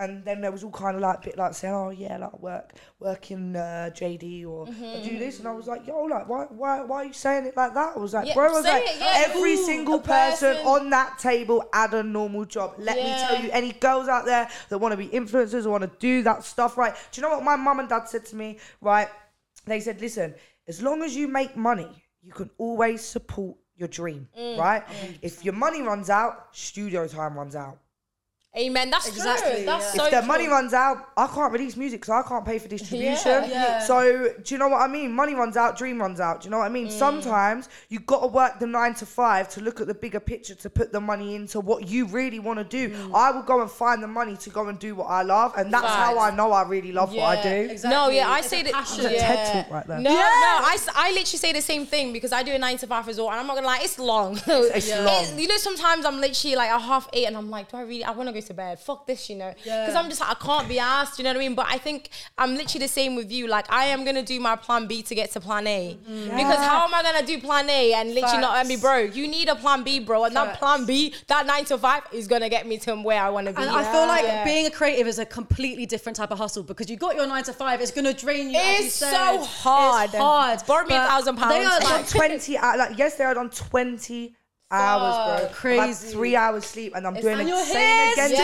And then there was all kind of like bit like saying, "Oh yeah, like work, work in uh, JD or I do this," and I was like, "Yo, like why why why are you saying it like that?" I was like, Yeah, "Bro, I was like, it, yeah. every Ooh, single person, person- on that table had a normal job. Let me tell you, any girls out there that want to be influencers or want to do that stuff, right? Do you know what my mum and dad said to me? Right? They said, listen, as long as you make money, you can always support your dream, Mm, right? If your money runs out, studio time runs out. Amen. That's Exactly, true. That's yeah. so if the true. money runs out, I can't release music because I can't pay for distribution. yeah. So do you know what I mean? Money runs out, dream runs out. Do you know what I mean? Mm. Sometimes you got to work the nine to five to look at the bigger picture to put the money into what you really want to do. Mm. I will go and find the money to go and do what I love, and that's how I know I really love what I do. exactly. No, yeah, I It's say a that. passion. It's a yeah. TED talk right there. No, no, I, s- I literally say the same thing because I do a nine to five as well, and I'm not gonna lie, it's long. It's Yeah. long. It- you know, sometimes I'm literally like a half eight, and I'm like, do I really? I want to go to bed. Fuck this, you know. Yeah. Because I'm just like, I can't be asked. You know what I mean? But I think I'm literally the same with you. Like I am gonna do my plan B to get to plan A. Mm-hmm. Because how am I gonna do plan A and literally not and be Facts. broke? You need a plan B, bro. And that plan B, that nine to five, is gonna get me to where I want to be. And I feel like Yeah. being a creative is a completely different type of hustle because you got your nine to five. It's gonna drain you. as you It's said. so hard. It's hard. Borrow me a thousand They are Like like 20 hours, like yesterday I was on 20 hours, bro. Fuck, I've had crazy. three hours sleep, and I'm doing and the same hair's- again yeah,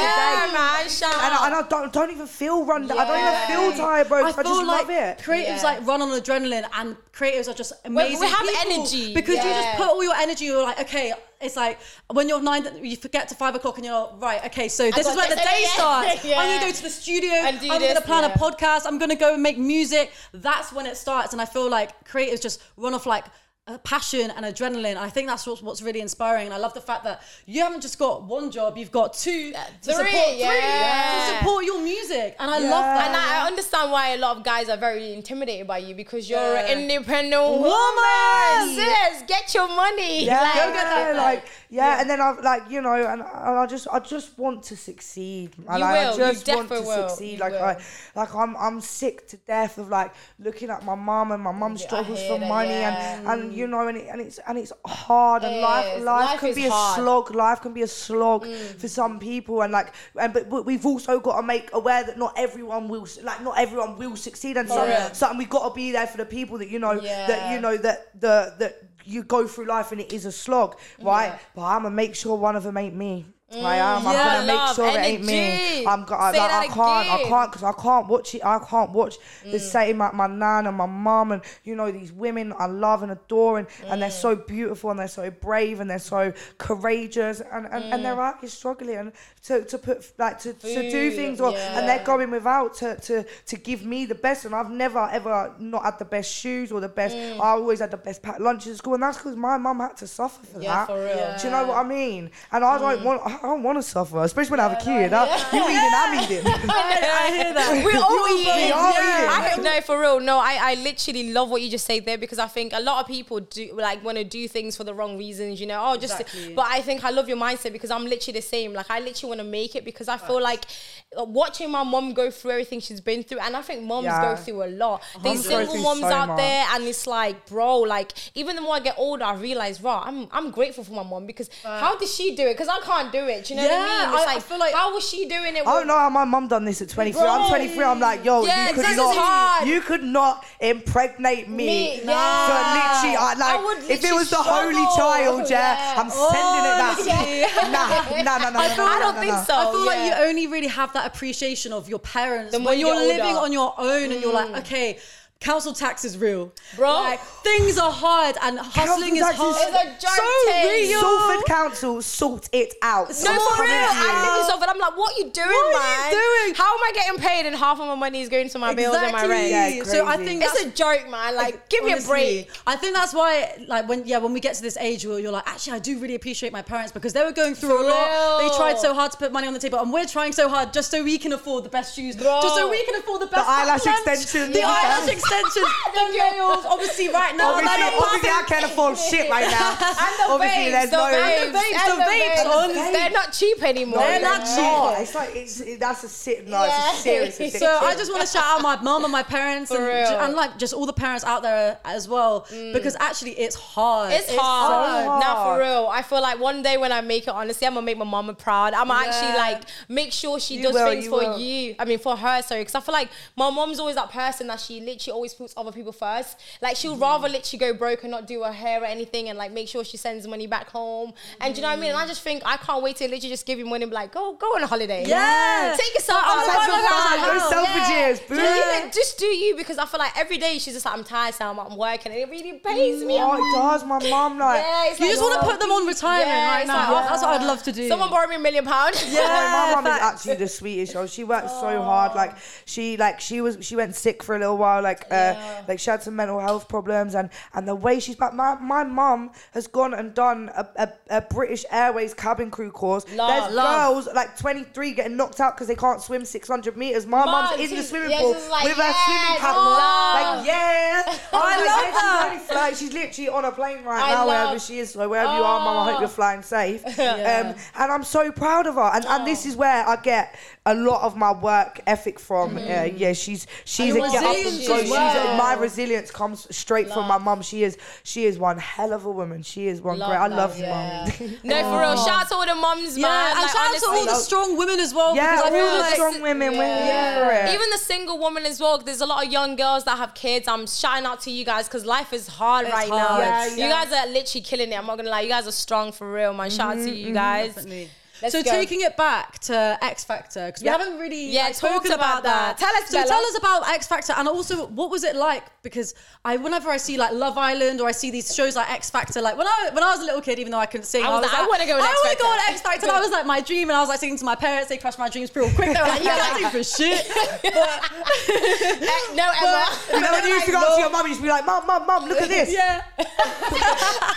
today. man. Shout And I, and. I don't, don't even feel run down. I don't even feel tired, bro. I 'cause I, feel just like love it. creatives Yeah. like run on adrenaline, and creatives are just amazing. we have people energy, because you just put all your energy. You're like, okay, it's like when you're nine, you forget to five o'clock, and you're right. Okay, so this is where the day yeah. starts. Yeah. I'm gonna go to the studio. And I'm this, gonna plan yeah. a podcast. I'm gonna go and make music. That's when it starts, and I feel like creatives just run off like. Uh, passion and adrenaline. I think that's what's, what's really inspiring. And I love the fact that you haven't just got one job, you've got two to three, support yeah. to support your music. And I Yeah. love that. And I I understand why a lot of guys are very intimidated by you because you're Yeah. an independent woman. Woman. Sis, get your money. Yeah, Like, go get that like yeah, and then I've like you know, and, and I just I just want to succeed. You I, will, you just want to will, succeed. you like will. I like I'm I'm sick to death of like looking at my mum and my mum Yeah, struggles for that, money yeah. and and you know, and, it, and it's and it's hard, and life life, Life can be a slog. Life can be a slog mm. for some people, and like, and but, but we've also got to make aware that not everyone will, like, not everyone will succeed, and real. something we've got to be there for the people that you know that you know that the that you go through life and it is a slog, right? Yeah. But I'm gonna make sure one of them ain't me. I am. I'm Yeah, gonna make sure it ain't me. I'm gonna. Like, I can't. I can't because I can't watch it. I can't watch Mm. the same like my nan and my mum and you know these women I love and adore and, and they're Mm. so beautiful and they're so brave and they're so courageous and, and, and they're out here struggling and to, to put like to, to do Mm. Things or and they're going without to, to to give me the best and I've never ever not had the best shoes or the best Mm. I always had the best packed lunches at school and that's because my mum had to suffer for Yeah, that. for. Mm. Do you know what I mean? And I don't want I don't want to suffer, especially when I have a kid. I, you eating, I'm eating. I hear that. we all eat. We all I, eat. no, for real. No, I, I literally love what you just said there because I think a lot of people do like want to do things for the wrong reasons. You know, oh, just. Exactly. But I think I love your mindset because I'm literally the same. Like I literally want to make it because I feel like uh, Uh, watching my mom go through everything she's been through, and I think moms Yeah. go through a lot. There's Moms go single moms so out much. there, and it's like, bro, like even the more I get older, I realize, right, I'm I'm grateful for my mom because how did she do it? Because I can't do it. Do you know what I mean? It's I- I feel like- how was she doing it? I don't know how my mum done this at 23. Bro. I'm 23. I'm like, yo, Yeah, you could not, hard. you could not impregnate me. Me, For yeah. literally, I, like, I would if it was the holy child, yeah, Yeah. I'm sending it back. Oh, yeah. Nah, nah, nah, nah, I nah, feel- nah, I don't nah, think nah. so. I feel like you only really have that appreciation of your parents The more when you you're living on your own and you're like, mm. okay, council tax is real, Bro. Like, things are hard and hustling is tax is- hard. It's a joke so thing. real. Salford Council, sort it out. No, Stop for real. I live in Salford. I'm like, what are you doing, What are man? you doing? How am I getting paid and half of my money is going to my bills and my rent? Yeah, so I think It's that's a joke, man. Like, give me a break. I think that's why, like, when yeah, when we get to this age where you're like, actually, I do really appreciate my parents because they were going through For a lot. They tried so hard to put money on the table, and we're trying so hard just so we can afford the best shoes, Bro. just so we can afford the best eyelash lunch, extensions. the eyelash extensions, the nails. Obviously, right now, Obviously, not obviously, I can't afford shit right now. And the obviously, vapes, there's the no. vapes, And the vapes, the. They're not cheap anymore. They're not cheap. No, it's like it's it, that's a sit. No, Yeah. it's a serious addiction. So I just want to shout out my mum and my parents and. Mm. and like just all the parents out there as well because actually it's hard. It's, hard. so Now for real, I feel like one day when I make it, honestly, I'm gonna make my mama proud. I'm gonna actually like make sure she You does will, things for will. you. I mean, for her, sorry, because I feel like my mom's always that person that she literally always puts other people first. Like she'll Mm-hmm. rather literally go broke and not do her hair or anything, and like make sure she sends money back home. And do you know what I mean? And I just think I can't wait to literally just give you money and be like, go go on a holiday. Yeah. take yourself I'm out. the Like, go that out. Go Selfridges. Just, you know, just do you because I feel like every day she's just like I'm tired, so I'm, I'm working, and it really pays me. Oh, it does. My mom like. Yeah, it's You like, just want to oh, put them on retirement Yeah, right now. like, That's what I'd love to do. Someone borrowed me a million pounds. Yeah, my mum is actually the sweetest. Yo. She worked so hard. Like she, like she was, she went sick for a little while. Like, uh, like she had some mental health problems, and and the way she's back. My my mum has gone and done a, a, a British Airways cabin crew course. Love. There's Love. girls like 23 getting knocked out because they can't swim 600 meters. My mum's in the swimming yeah, pool like, with her yes, swimming cap. love. Like yeah, I, I like, love yeah, that. She's, literally on a plane right I now, wherever she is. So wherever you are, mum, I hope you're flying safe. Yeah. Um, and I'm so proud of her. And, and this is where I get a lot of my work ethic from. Uh, yeah, she's she's And a get up and go. She's well. my resilience comes straight from my mum. She is she is one hell of a woman. She is one Love great. I that, love yeah. mum. No, for real. Shout out to all the mums, yeah, man. and Like, shout out to all the honestly. strong women as well. yeah, because I all feel the like strong women. We're here for it. Even the single woman as well. There's a lot of young girls that have kids. I'm shouting out to you guys because life is hard It's right hard. now. Yeah, You guys are literally killing it. I'm not gonna lie. You guys are strong for real, man. Shout out to mm-hmm, you mm-hmm. guys. Definitely. Let's so go. taking it back to X Factor because Yeah. we haven't really Yeah, like, talk spoken about about, that. that. Tell us, So Bella. tell us about X Factor and also what was it like? Because I, whenever I see like Love Island or I see these shows like X Factor, like when I when I was a little kid, even though I couldn't sing, I was like, I wanna go on I X wanna go on X Factor. And that was like my dream, and I was like singing to my parents. They crushed my dreams real quick. They were like, "You can't sing for shit." Eh, no, Emma. You know when you used to go up to your mum, you used to be like, "Mum, mum, mum, look at this." yeah.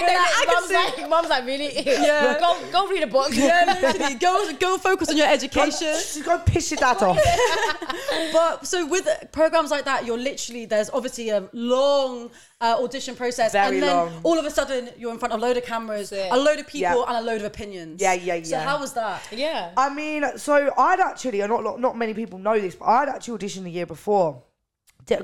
No, no, like, I can mom's, like, mom's like, really? Yeah. Go, go read a book. Yeah, literally. Go, go focus on your education. Just go piss your dad off. But so with programs like that, you're literally there's obviously a long uh, audition process, Very and then long. all of a sudden you're in front of a load of cameras, a load of people, Yeah. and a load of opinions. Yeah, yeah, yeah. So how was that? Yeah. I mean, so I'd actually, not, not not many people know this, but I'd actually auditioned the year before.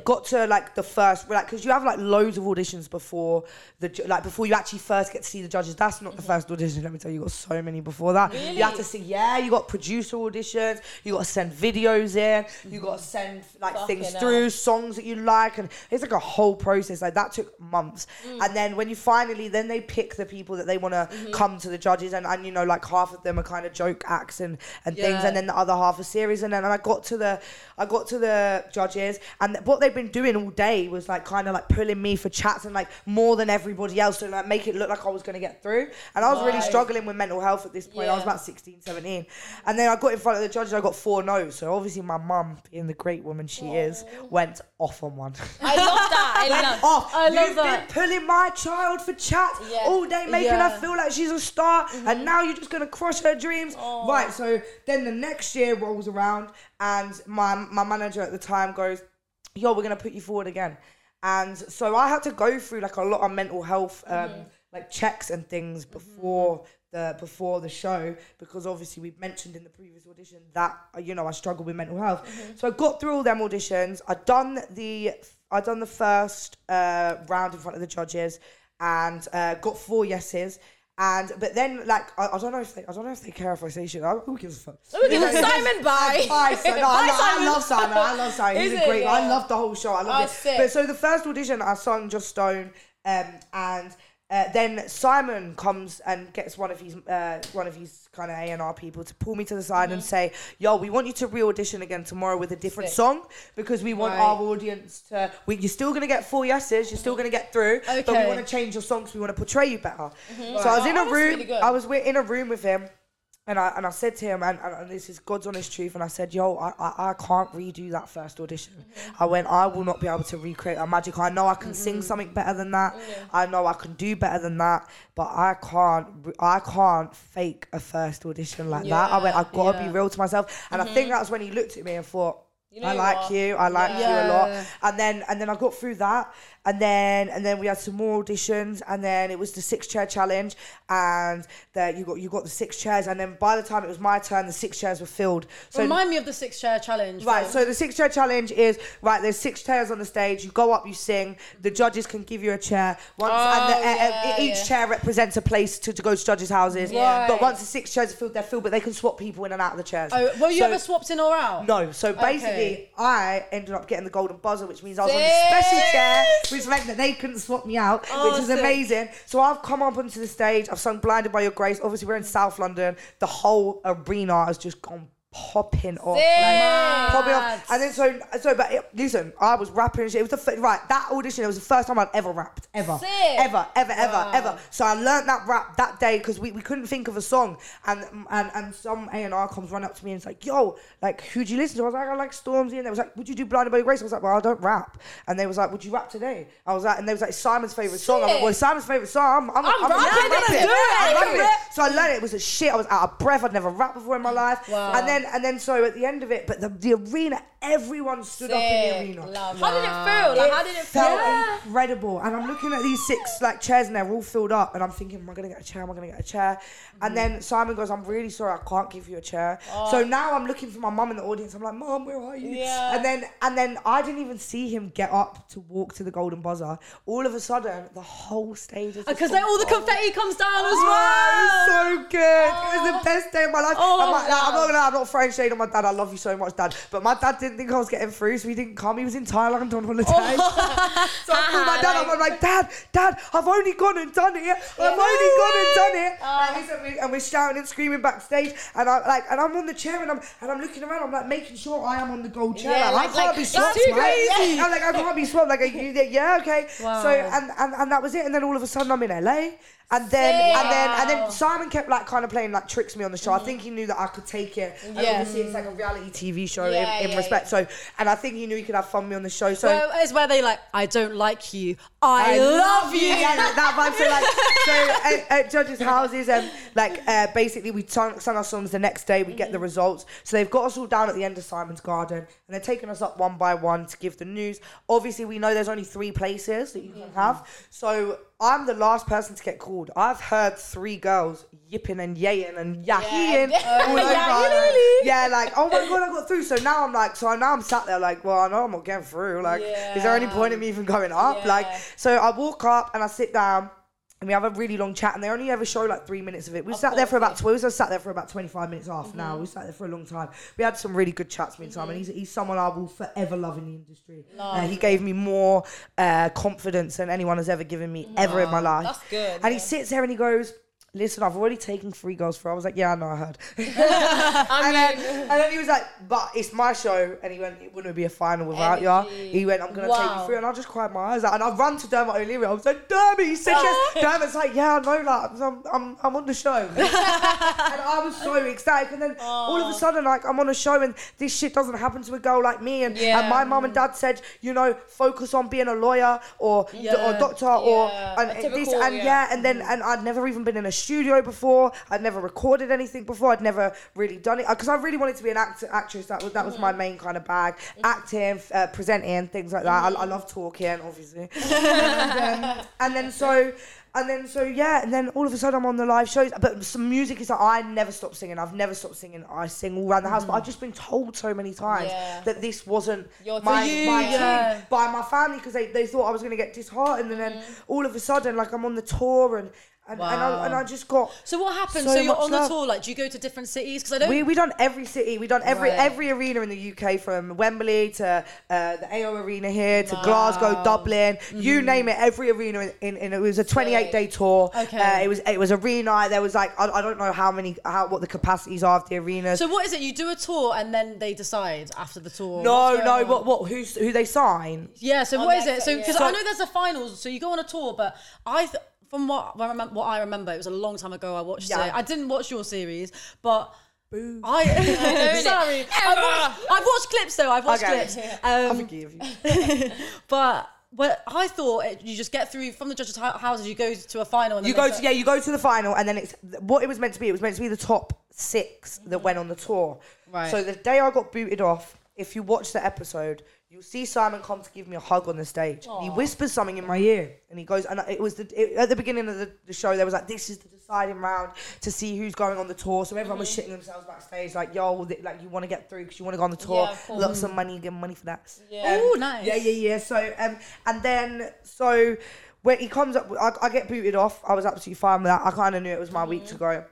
Got to like the first like because you have like loads of auditions before the like before you actually first get to see the judges. That's not the mm-hmm. first audition let me tell you. You got so many before that. You have to see yeah you got producer auditions. You got to send videos in. You got to mm-hmm. send like things Fucking through songs that you like and it's like a whole process. Like that took months. Mm. And then when you finally then they pick the people that they want to mm-hmm. come to the judges and, and you know like half of them are kind of joke acts and and things and then the other half are series and then and I got to the I got to the judges and what they've been doing all day was like kind of like pulling me for chats and like more than everybody else to like make it look like I was going to get through and I was really Right. struggling with mental health at this point I was Yeah. about 16 17 and then I got in front of the judges I got four no's so obviously my mum being the great woman she is went off on one I love that. I love. off. I love You've that. been pulling my child for chat Yeah. all day, making Yeah. her feel like she's a star, and mm-hmm. now you're just gonna crush her dreams. Right. So then the next year rolls around, and my my manager at the time goes, "Yo, we're gonna put you forward again." And so I had to go through like a lot of mental health um, like checks and things before the before the show because obviously we've mentioned in the previous audition that uh, you know I struggle with mental health. So I got through all them auditions. I done the I done the first uh, round in front of the judges and uh, got four yeses. And but then like I, I don't know if they I don't know if they care if I say shit. I, who gives a fuck? Us Simon bye. Bye, Simon. No, I, Bye, I Simon. love Simon. I love Simon. He's a great. I Yeah. love the whole show. I love Oh, it. sick. But so the first audition, I sung Just Stone, um, and uh, then Simon comes and gets one of his uh, one of his kind of A and R people to pull me to the side and say, "Yo, we want you to re-audition again tomorrow with a different Sick. song because we want Right. our audience to. We, you're still gonna get four yeses. You're still gonna get through, but we want to change your songs. We want to portray you better." So I was in a room. really. I was in a room with him. And I and I said to him, and, and, this is God's honest truth, and I said, "Yo, I, I, I can't redo that first audition. Mm-hmm. I went, I will not be able to recreate that magic. I know I can sing mm-hmm. something better than that. Mm-hmm. I know I can do better than that, but I can't. I can't fake a first audition like that. I went, I gotta Yeah. be real to myself. And I think that's when he looked at me and thought, You know I like what? you. I like you a lot. And then and then I got through that, and then and then we had some more auditions, and then it was the six chair challenge, and that you got you got the six chairs, and then by the time it was my turn, the six chairs were filled. So Remind me of the six chair challenge. Right, so the six chair challenge is right. There's six chairs on the stage. You go up, you sing. The judges can give you a chair. Once, and the, Oh, uh, yeah, each yeah. chair represents a place to, to go to judges' houses. Yeah. But once the six chairs are filled, they're filled. But they can swap people in and out of the chairs. Oh, were you So- ever swapped in or out? no, so basically, Okay. I ended up getting the golden buzzer, which means I was on a special chair, which meant that they couldn't swap me out, Oh, which is amazing. So I've come up onto the stage, I've sung "Blinded by Your Grace." Obviously, we're in South London. The whole arena has just gone popping off, like, popping off. And then so, so, but it, listen, I was rapping. and shit. It was the f- right that audition. It was the first time I'd ever rapped, ever, Sick. ever, ever, ever, Wow. ever. So I learned that rap that day because we, we couldn't think of a song, and and and some A and R comes run up to me and it's like, "Yo, like who do you listen to?" I was like, "I like Stormzy," and they was like, "Would you do Blinded by Grace?" I was like, "Well, I don't rap," and they was like, "Would you rap today?" I was like, and they was like, "Simon's favorite song." I'm like, "Well, Simon's favorite song. I'm, I'm, I'm rapping, I'm it. I'm rapping Yeah. So I learned it. It was a shit. I was out of breath. I'd never rapped before in my life. Wow. And then and then so at the end of it, but the, the arena, everyone stood up in the arena. Love. How did it feel? Like, how did it feel? felt feel? incredible. And I'm looking at these six like chairs and they're all filled up. And I'm thinking, am I gonna get a chair? Am I gonna get a chair? And mm. then Simon goes, I'm really sorry, I can't give you a chair. Oh. So now I'm looking for my mum in the audience. I'm like, Mum, where are you? Yeah. And then and then I didn't even see him get up to walk to the golden buzzer. All of a sudden, the whole stage is uh, Because then all the confetti comes down as Oh, well. it was so good. It was the oh. best day of my life. Oh, And my- like, I'm not wow. gonna I'm not throwing shade on my dad. I love you so much, dad. But my dad didn't think I was getting through, so he didn't come. He was in Thailand on holiday. Oh. so I called my dad. I'm like, Dad, Dad, I've only gone and done it. I've only gone and done it. Oh. And, we- and we're shouting and screaming backstage. And I'm like, and I'm on the chair and I'm and I'm looking around. I'm like making sure I am on the gold chair. Yeah, like, like- I can't like, be swapped, right? crazy. I'm like, I can't be swapped. Like, are you, yeah, okay. Wow. So and, and and that was it. And then all of a sudden I'm in LA. And then and then and then Simon kept like kind of playing like tricks me on the show. I think he knew that I could take it. And Yeah. obviously it's like a reality TV show Yeah, in, in yeah, respect. So and I think he knew he could have fun with me on the show. So Well, it's where they like, I don't like you. I love you. Yeah, like that vibe. So like, so at, at judges' houses, and like uh, basically we sung, sung our songs the next day. We get the mm-hmm. results. So they've got us all down at the end of Simon's Garden, and they're taking us up one by one to give the news. Obviously, we know there's only three places that you can mm-hmm. have. So I'm the last person to get called. I've heard three girls yipping and yaying and yaheeing Yeah. Oh all over. Yahee. Yeah, like oh my god, I got through. So now I'm like, so now I'm sat there like, well, I know I'm not getting through. Like, is there any point in me even going up? Yeah. Like, so I walk up and I sit down. And we have a really long chat, and they only ever show like three minutes of it. We Of sat there for about. We sat there for about twenty-five minutes, half an Mm-hmm. hour. We sat there for a long time. We had some really good chats Simon. Mm-hmm. He's, he's someone I will forever love in the industry. Uh, he gave me more uh, confidence than anyone has ever given me ever in my life. that's good, And he sits there and he goes, "Listen, I've already taken three girls for." I was like, "Yeah, I know, I heard." I And then, and then he was like, "But it's my show," and he went, "It wouldn't be a final without you." He went, "I'm gonna take you through," and I just cried my eyes out, and I run to Dermot O'Leary. I was like, "Dermot," he said, "Yes." Dermot's like, "Yeah, I know, like, I'm, I'm, I'm on the show," and I was so ecstatic. And then all of a sudden, like, I'm on a show, and this shit doesn't happen to a girl like me. And, Yeah. and my mum and dad said, you know, focus on being a lawyer or or Yeah. doctor or Yeah, and a this and yeah. yeah, and then and I'd never even been in a studio before. I'd never recorded anything before. I'd never really done it because I really wanted to be an actor, actress. That was that was my Mm-hmm. main kind of bag. Acting, uh, presenting, things like that. I, I love talking, obviously. and, um, and then so. And then so yeah, and then all of a sudden I'm on the live shows. But some music is like I never stop singing. I've never stopped singing. I sing all around the house. But I've just been told so many times Yeah. that this wasn't Your my, thing. my Yeah. by my family because they, they thought I was going to get disheartened. And then Mm. all of a sudden, like I'm on the tour and and, and, I, and I just got. So what happened? So So, you're much on the love. tour. Like, do you go to different cities? Because I don't. We we done every city. We done every Right. every arena in the UK from Wembley to uh, the AO Arena here to Glasgow, Dublin. You Mm-hmm. name it. Every arena in, in, in it was a 28 day tour. Okay. Uh, it was it was arena. There was like I, I don't know how many how what the capacities are of the arenas. so what is it? You do a tour and then they decide after the tour. no no on? what what who's who they sign. Yeah. So Oh, what is it? So because yeah. I know there's a finals. So you go on a tour, but I. Th- from what I remember, what I remember, it was a long time ago. I watched Yeah. it. I didn't watch your series, but Boo. I sorry. I've watched, I've watched clips though. I've watched Okay. clips. I Um, forgive you. but but I thought it, you just get through from the judges' houses. You go to a final. And You go to yeah, you go to the final, and then it's what it was meant to be. It was meant to be the top six that went on the tour. Right. So the day I got booted off, if you watch the episode, you'll see Simon come to give me a hug on the stage. He whispers something in my ear, and he goes, and it was the it, at the beginning of the, the show. There was like, this is the deciding round to see who's going on the tour. So everyone was Mm-hmm. shitting themselves backstage, like, yo, th- like you want to get through because you want to go on the tour. Yeah, of course. Lots of money, get money for that. Yeah. Ooh, nice. Yeah, yeah, yeah. So, um, and then so when he comes up, I, I get booted off. I was absolutely fine with that. I kind of knew it was my week to go.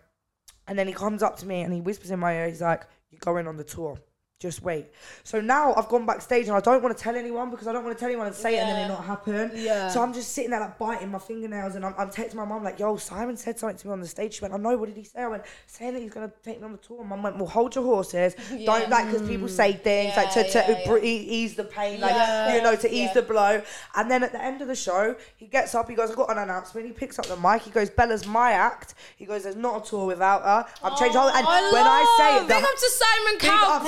And then he comes up to me and he whispers in my ear. He's like, "You're going on the tour. Just wait." So now I've gone backstage and I don't want to tell anyone because I don't want to tell anyone and say it and then it not happen. Yeah. So I'm just sitting there like biting my fingernails and I'm, I'm texting my mum like, "Yo, Simon said something to me on the stage." She went, "I know. What did he say?" I went, "Saying that he's gonna take me on the tour." Mum went, "Well, hold your horses. Yeah. Don't like because people say things like to, to yeah, yeah. br- ease the pain, like Yeah. you know, to ease Yeah. the blow. And then at the end of the show, he gets up, he goes, I've got an announcement. He picks up the mic, he goes, Bella's my act. He goes, There's not a tour without her. I'm changing all and oh, I when I say it, big up to Simon Cowell.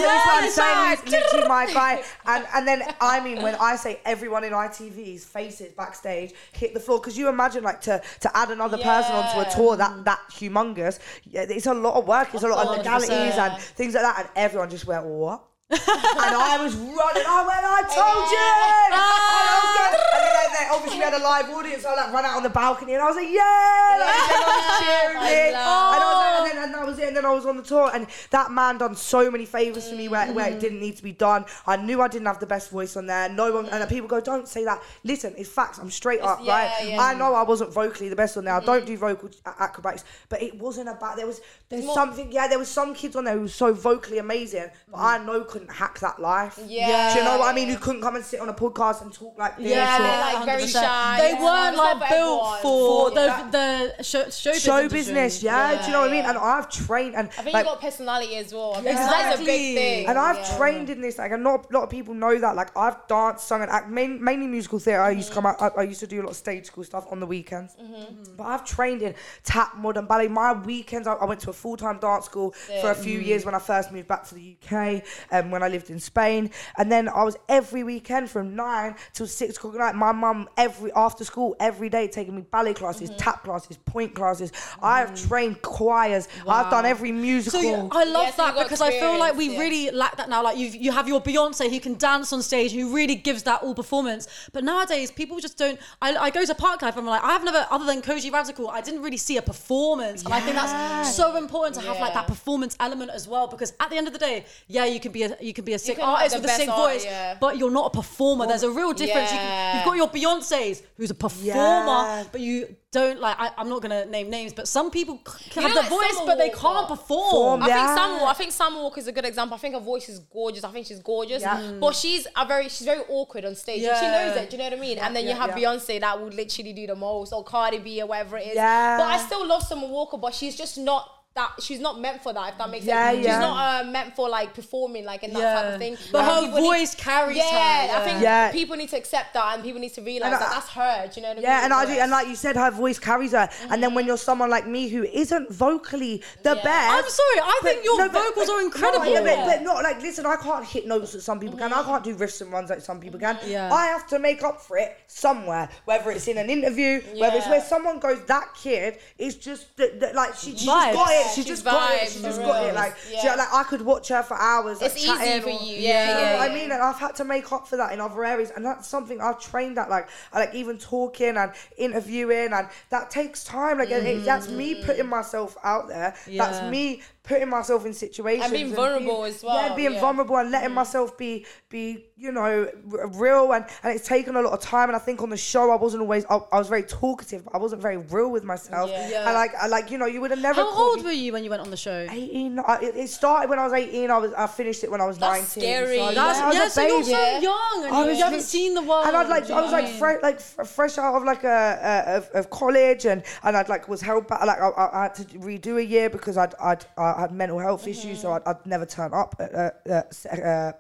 Up to this man, Yes, Simon, he's literally my guy. And and then I mean when I say everyone in ITV's faces backstage hit the floor, because you imagine like to to add another person onto a tour that that humongous, yeah, it's a lot of work, it's a lot of 100%. legalities and things like that, and everyone just went, What? And I was running. I went, I told you. And, I was going, and then, obviously we had a live audience. So I like ran out on the balcony and I was like, yeah, like, everyone was cheering me. And I was like, and then and that was it. And then I was on the tour, and that man done so many favors for me where, where Mm. it didn't need to be done. I knew I didn't have the best voice on there. No one, and people go, don't say that. Listen, it's facts. I'm straight up, yeah, right? yeah. Mm. I know I wasn't vocally the best on there. I don't do vocal acrobatics, but it wasn't about. There was there's more- something. Yeah, there was some kids on there who were so vocally amazing, but I know couldn't hack that life. Yeah. Do you know what I mean? Who couldn't come and sit on a podcast and talk like this? Yeah, they're, like, very 100%. shy. They Yeah. weren't It's like built everyone. for For the that- the show, show, show industry. business, yeah. Do you know what I mean? And I've trained and I think like, you got personality as well. I think Yeah. that's a Exactly. big thing. And I've Yeah. trained in this, like, and not a lot of people know that. Like, I've danced, sung, and act, main, mainly musical theatre. I used to come out, I, I used to do a lot of stage school stuff on the weekends. Mm-hmm. mm-hmm. But I've trained in tap, modern ballet. My weekends, I, I went to a full time dance school for a few mm-hmm. years when I first moved back to the UK um, and when I lived in Spain. And then I was every weekend from nine till six o'clock at night. My mum, every every after school every day, taking me ballet classes, Mm-hmm. tap classes, point classes. I have trained choirs. I've done every musical. So you- I love Yeah, so you that because I feel like we yeah. really lack that now. Like you, you have your Beyonce who can dance on stage, who really gives that all performance. But nowadays, people just don't. I, I go to Parklife and I'm like, I have never, other than Kojey Radical, I didn't really see a performance, and I think that's so important to have like that performance element as well. Because at the end of the day, yeah, you can be a you can be a sick can artist the with a sick best art, voice, yeah. but you're not a performer. There's a real difference. You can, Yeah. you've got your Beyonces, who's a performer, Yeah. but you don't like. I, I'm not gonna name names, but some people c- You have know, the like voice, Summer but they Walker. can't perform. Form, I think Summer Walker, I think Summer Walker is a good example. I think her voice is gorgeous. I think she's gorgeous. Yeah. Mm. But she's a very she's very awkward on stage. And she knows it. Do you know what I mean? and then yeah, you have yeah. Beyonce that would literally do the most, or Cardi B or whatever it is. Yeah. But I still love Summer Walker, but she's just not that she's not meant for that, if that makes Yeah, sense. She's not uh, meant for like performing like in that type of thing. But Like, her people need- voice carries yeah, her. I think Yeah. people need to accept that and people need to realize And that I- that's her. Do you know what I mean? Yeah, and I do, and like you said, her voice carries her. And then when mm-hmm. you're someone like me who isn't vocally the Yeah. best, I'm sorry, I but- think your no, vocals but- are no, incredible. yeah, but, but not like listen. I can't hit notes that some people can. I mm-hmm. can't do riffs and runs like some people can. Mm-hmm. Yeah. I have to make up for it somewhere, whether it's in an interview, whether it's where someone goes, "That kid is just like she, she just Vibes. got it. She just got it. vibes, She just real. got it. Like, Yeah. she, like I could watch her for hours. Like, It's easy for you. Yeah, you know yeah, what I mean? And I've had to make up for that in other areas, and that's something I've trained at. Like, I like even talking and interviewing, and that takes time. Like, it, that's me putting mm-hmm. myself out there. That's me putting myself in situations being vulnerable as well, Yeah, being yeah. vulnerable and letting mm. myself be be you know r- real. And and it's taken a lot of time. And I think on the show I wasn't always. I, I was very talkative, but I wasn't very real with myself. Yeah. Yeah. And like I like you know you would have never. How caught old me- were you when you went on the show? 18. I, it, it started when I was 18. I was I finished it when I was That's 19. scary. So, That's, yeah, I was yeah, a so you're baby. so young and I you, was haven't seen the world. And I'd like, I was like, mean? fre- like f- fresh out of like a, a of, of college, and and I'd like was held back. Like I, I I had to redo a year because I'd I'd I had mental health issues, so I'd, I'd never turn up at uh, uh,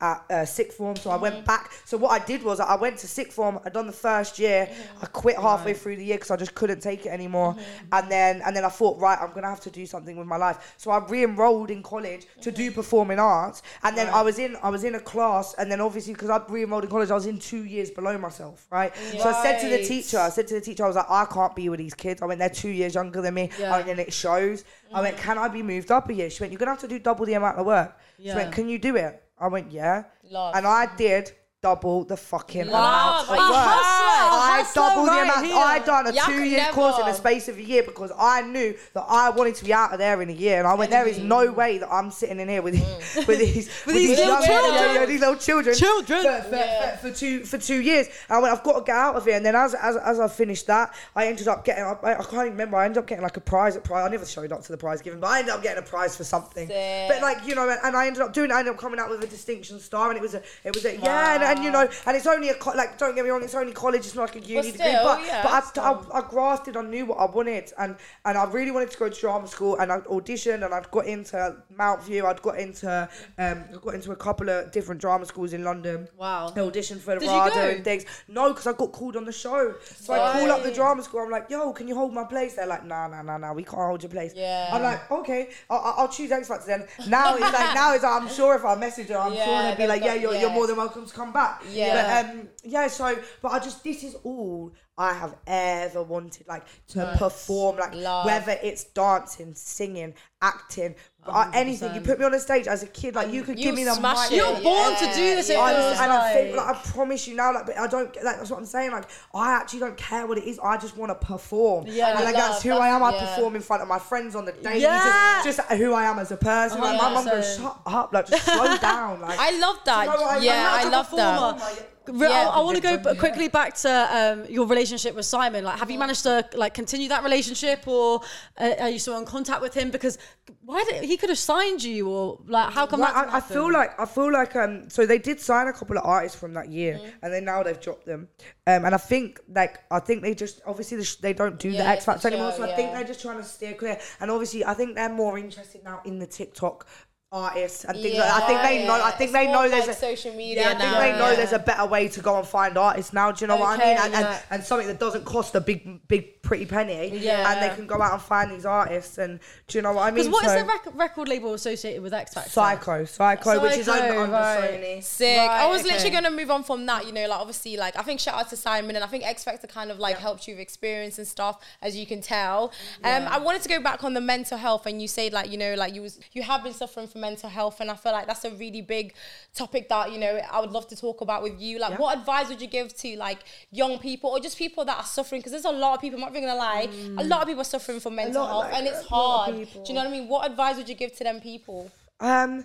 at uh, sixth form. So I went mm. back. So what I did was I went to sixth form. I'd done the first year. Mm-hmm. I quit halfway through the year because I just couldn't take it anymore. Mm-hmm. And then and then I thought, right, I'm gonna have to do something with my life. So I re-enrolled in college to do mm-hmm. performing arts. And then I was in I was in a class. And then obviously because I re-enrolled in college, I was in two years below myself, right? So I said to the teacher, I said to the teacher, I was like, I can't be with these kids. I went, they're two years younger than me. Yeah. I went, and it shows. I went, can I be moved up a year? She went, you're gonna have to do double the amount of work. She went, can you do it? I went, yeah. Love. And I did double the fucking Love. amount of work. I doubled the amount. here. I done a two-year course in the space of a year because I knew that I wanted to be out of there in a year, and I went, there is no way that I'm sitting in here with Mm. with these with, these little young- children. yeah, yeah, these little children, Children. for, for, Yeah. for, for two for two years. And I went, I've got to get out of here. And then as as, as I finished that, I ended up getting. I, I can't even remember. I ended up getting like a prize at prize. I never showed up to the prize given, but I ended up getting a prize for something. Sick. But like you know, and, and I ended up doing. it. I ended up coming out with a distinction star, and it was a it was a yeah, and, you know, and it's only a co- like don't get me wrong, it's only college. It's not like a uni degree, still, but yeah, but I. I, I grafted. I knew what I wanted, and and I really wanted to go to drama school, and I auditioned, and I'd got into Mountview. I'd got into um, I got into a couple of different drama schools in London. Wow. I auditioned for the Did you RADA go? and things. No, because I got called on the show. So I call up the drama school. I'm like, yo, can you hold my place? They're like, nah, nah, nah, nah, we can't hold your place. Yeah. I'm like, okay, I'll, I'll choose X Factor then. Now it's like, now it's like, I'm sure if I message her, I'm sure they'd be like, yeah, you're, you're more than welcome to come back. Yeah. But, um, yeah, so, but I just, this is all I have ever wanted, like to perform, like Love. whether it's dancing, singing, acting, uh, anything. You put me on a stage as a kid, like you could give me the mic. You're born to do this, it I was, and I think, like. I promise you now, like, but I don't. Like, that's what I'm saying. Like, I actually don't care what it is. I just want to perform. Yeah. and like Love, that's who I am. I yeah. perform in front of my friends on the day. Yeah. Just, just who I am as a person. Like, my mum goes, 100%. "Shut up! Like, just slow down." Like, I love that. You know what I yeah, I love that. Yeah. I, want to go quickly back to um, your relationship with Simon. Like, have you managed to like continue that relationship, or uh, are you still in contact with him? Because why did he could have signed you, or like how come Like, that? I, I feel like I feel like um so they did sign a couple of artists from that year Mm. and then now they've dropped them um and I think like I think they just obviously the sh- they don't do the X Factor anymore so I think they're just trying to steer clear and obviously I think they're more interested now in the TikTok artists and things like that. I think they know. I think It's they more know like there's a social media Yeah, I think now, they know yeah. there's a better way to go and find artists now. Do you know what I Okay, mean? And, yeah. and and something that doesn't cost a big big pretty penny. Yeah. And they can go out and find these artists. And do you know what I mean? Because what is So- the rec- record label associated with X Factor? Syco, Syco, which is Syco, under, under right. Sony. Sick. Right, I was okay. literally gonna move on from that, you know, like obviously, like I think shout out to Simon and I think X Factor kind of like helped you with experience and stuff, as you can tell. Um, I wanted to go back on the mental health, and you said like you know, like you was you have been suffering from mental health, and I feel like that's a really big topic that you know I would love to talk about with you. Like, Yeah. what advice would you give to like young people or just people that are suffering? Because there's a lot of people. I'm not even gonna lie, a lot of people are suffering from mental health, like, and it's a lot of hard. Do you know what I mean? What advice would you give to them people? Um,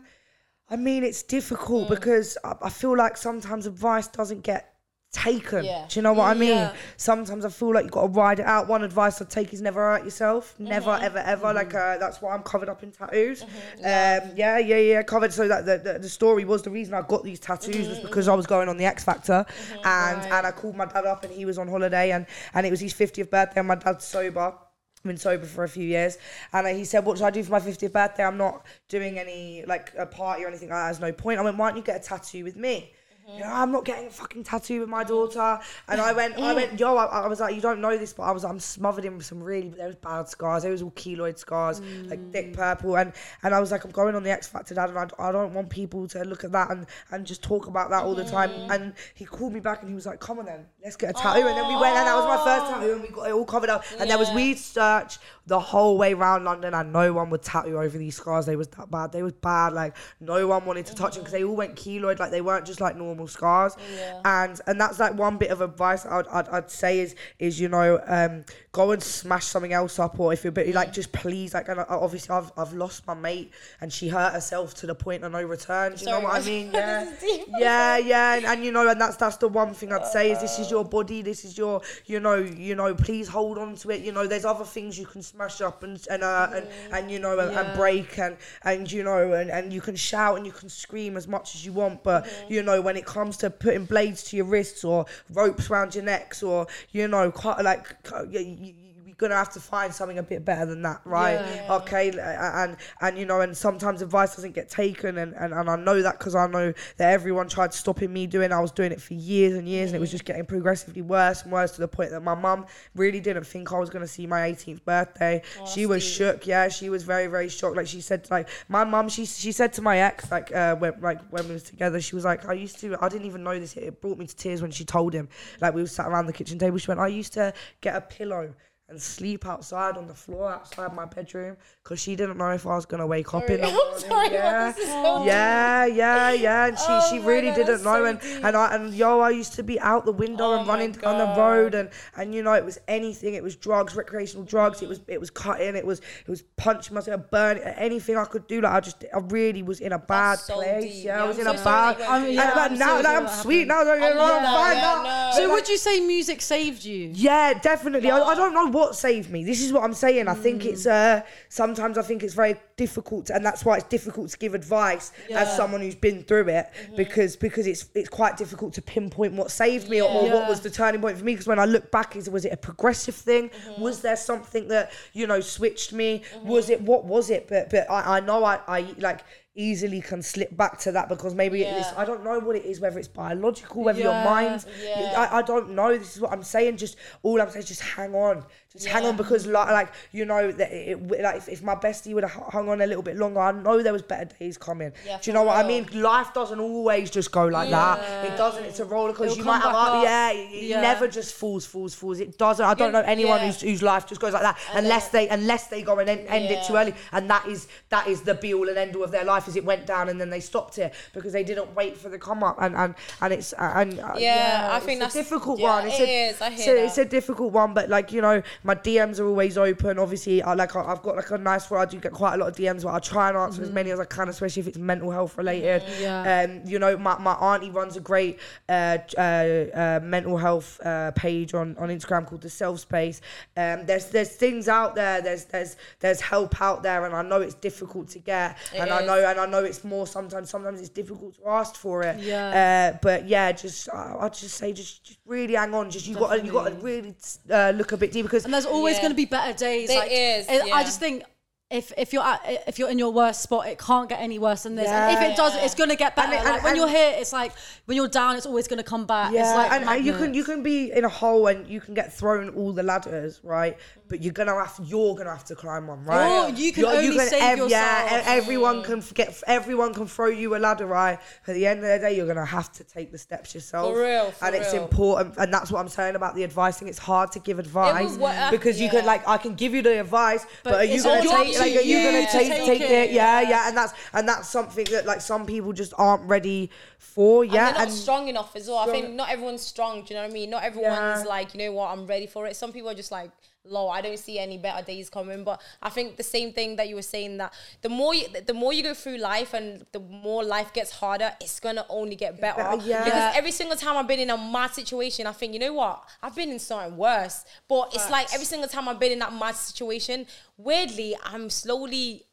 I mean, it's difficult Mm. because I, I feel like sometimes advice doesn't get taken. Yeah. Do you know what I mean? Yeah. Sometimes I feel like you've got to ride it out. One advice I'd take is never hurt yourself. Never, Mm-hmm. ever, ever. Like, uh, that's why I'm covered up in tattoos. Um, yeah, yeah, yeah, covered. So that the, the, the story was the reason I got these tattoos Mm-hmm, was because I was going on the X Factor and, and I called my dad up and he was on holiday and, and it was his 50th birthday and my dad's sober been sober for a few years and he said what should i do for my 50th birthday i'm not doing any like a party or anything like that there's no point i went why don't you get a tattoo with me Mm-hmm. You know, I'm not getting a fucking tattoo with my daughter. And I went, I mm. went, yo, I, I was like, you don't know this, but I was, I'm smothered in some really, there was bad scars. There was all keloid scars, like thick mm. purple. And, and I was like, I'm going on the X Factor, dad, and I, I don't want people to look at that and, and just talk about that all the time. Mm. And he called me back and he was like, come on then, let's get a tattoo. And then we went, and that was my first tattoo, and we got it all covered up. And there was Yeah. weed search the whole way around London, and no one would tattoo over these scars. They was that bad. They was bad. Like no one wanted to touch them because they all went keloid. Like they weren't just like normal scars. And and that's like one bit of advice I'd, I'd, I'd say is is you know um, go and smash something else up, or if you're a bit like just please like and I, obviously I've I've lost my mate and she hurt herself to the point of no return. Do you Sorry, know what I mean? Yeah, yeah, yeah. And, and you know, and that's that's the one thing I'd say is this is your body, this is your you know you know please hold on to it. You know, there's other things you can smash up and and uh, and, and you know and, and break and and you know and, and you can shout and you can scream as much as you want, but you know when it comes to putting blades to your wrists or ropes around your necks or you know like gonna have to find something a bit better than that, right? Yeah. Okay, and and you know, and sometimes advice doesn't get taken, and and, and I know that because I know that everyone tried stopping me doing. I was doing it for years and years, and it was just getting progressively worse and worse to the point that my mum really didn't think I was gonna see my 18th birthday. she was shook. Yeah, she was very very shocked. Like she said, like my mum, she she said to my ex, like uh, when like when we was together, she was like, I used to, I didn't even know this. It brought me to tears when she told him. Like we were sat around the kitchen table. She went, I used to get a pillow and sleep outside on the floor outside my bedroom because she didn't know if I was gonna wake up in the I'm morning. sorry, yeah. so yeah, yeah, yeah, and she Oh she really God, didn't know, so and deep. and I and yo, I used to be out the window Oh and running down the road, and and you know it was anything, it was drugs, recreational drugs, it was it was cutting, it was it was punching myself, burning, anything I could do. Like I just I really was in a bad so place. deep. Yeah, Yeah, I was I'm in a bad. that you went and like, I'm now, like, that I'm oh, sweet now. I I'm know, fine now. So would you say music saved you? yeah, definitely. I, I don't know what saved me. This is what I'm saying. I think it's mm. uh sometimes I think it's very difficult, to, and that's why it's difficult to give advice as someone who's been through it mm-hmm. because because it's it's quite difficult to pinpoint what saved me or, or what was the turning point for me. Because when I look back, is was it a progressive thing? Mm-hmm. Was there something that you know switched me? Mm-hmm. Was it what was it? But but I, I know I I like easily can slip back to that because maybe it is I don't know what it is whether it's biological whether your mind Yeah. I, I don't know this is what I'm saying just all I'm saying is just hang on. Just hang on because like, like you know that it, like if, if my bestie would have hung on a little bit longer I know there was better days coming. Yeah, do you know what I mean? Life doesn't always just go like that. It doesn't it's a roller coaster. You might have up, yeah it, Yeah. never just falls falls falls. It doesn't I don't know anyone yeah. whose, whose life just goes like that unless they unless they go and end, end it too early. And that is that is the be all and end all of their life is it went down and then they stopped it because they didn't wait for the come up. And and and it's and uh, Yeah, I it's think a that's- difficult yeah, one. It's it a, is, I it's hear a- it's a difficult one but like you know my DMs are always open. Obviously I like I- I've got like a nice one I do get quite a lot of DMs but I try and answer as many as I can especially if it's mental health related. Yeah. um you know my, my auntie runs a great uh, uh, uh mental health uh page on on Instagram called the self space. Um there's there's things out there. There's there's there's help out there and I know it's difficult to get It and I is. know and I know it's more sometimes sometimes it's difficult to ask for it Yeah. uh, but yeah just I I'd just say just, just really hang on just you got to you got to really uh, look a bit deeper because And there's always Yeah. going to be better days. There like, is, it- yeah. I just think if if you're at, if you're in your worst spot, it can't get any worse than this. And if it does, it's gonna get better. And it- like when and- you're here, it's like when you're down, it's always gonna come back. it's Yeah, like and, and you can you can be in a hole and you can get thrown all the ladders, right? But you're gonna have you're gonna have to climb one, right? Or you can only save Yeah, yourself. e- everyone can get everyone can throw you a ladder, right? At the end of the day, you're gonna have to take the steps yourself. For real, for and it's important, and that's what I'm saying about the advice. thing. It's hard to give advice was uh, because you can yeah. like I can give you the advice, but, are you gonna all take up like to are you you gonna to take take take it, it? Yeah, yeah. yeah, and that's and that's something that like some people just aren't ready for. and Yeah, they're not strong enough as well. I think not everyone's strong. Do you know what I mean? Not everyone's Yeah. like, you know what, I'm ready for it. Some people are just like, low. I don't see any better days coming. But I think the same thing that you were saying that the more you, the more you go through life and the more life gets harder, it's gonna only get better. yeah. Because every single time I've been in a mad situation, I think, you know what, I've been in something worse. But it's like every single time I've been in that mad situation, weirdly, I'm slowly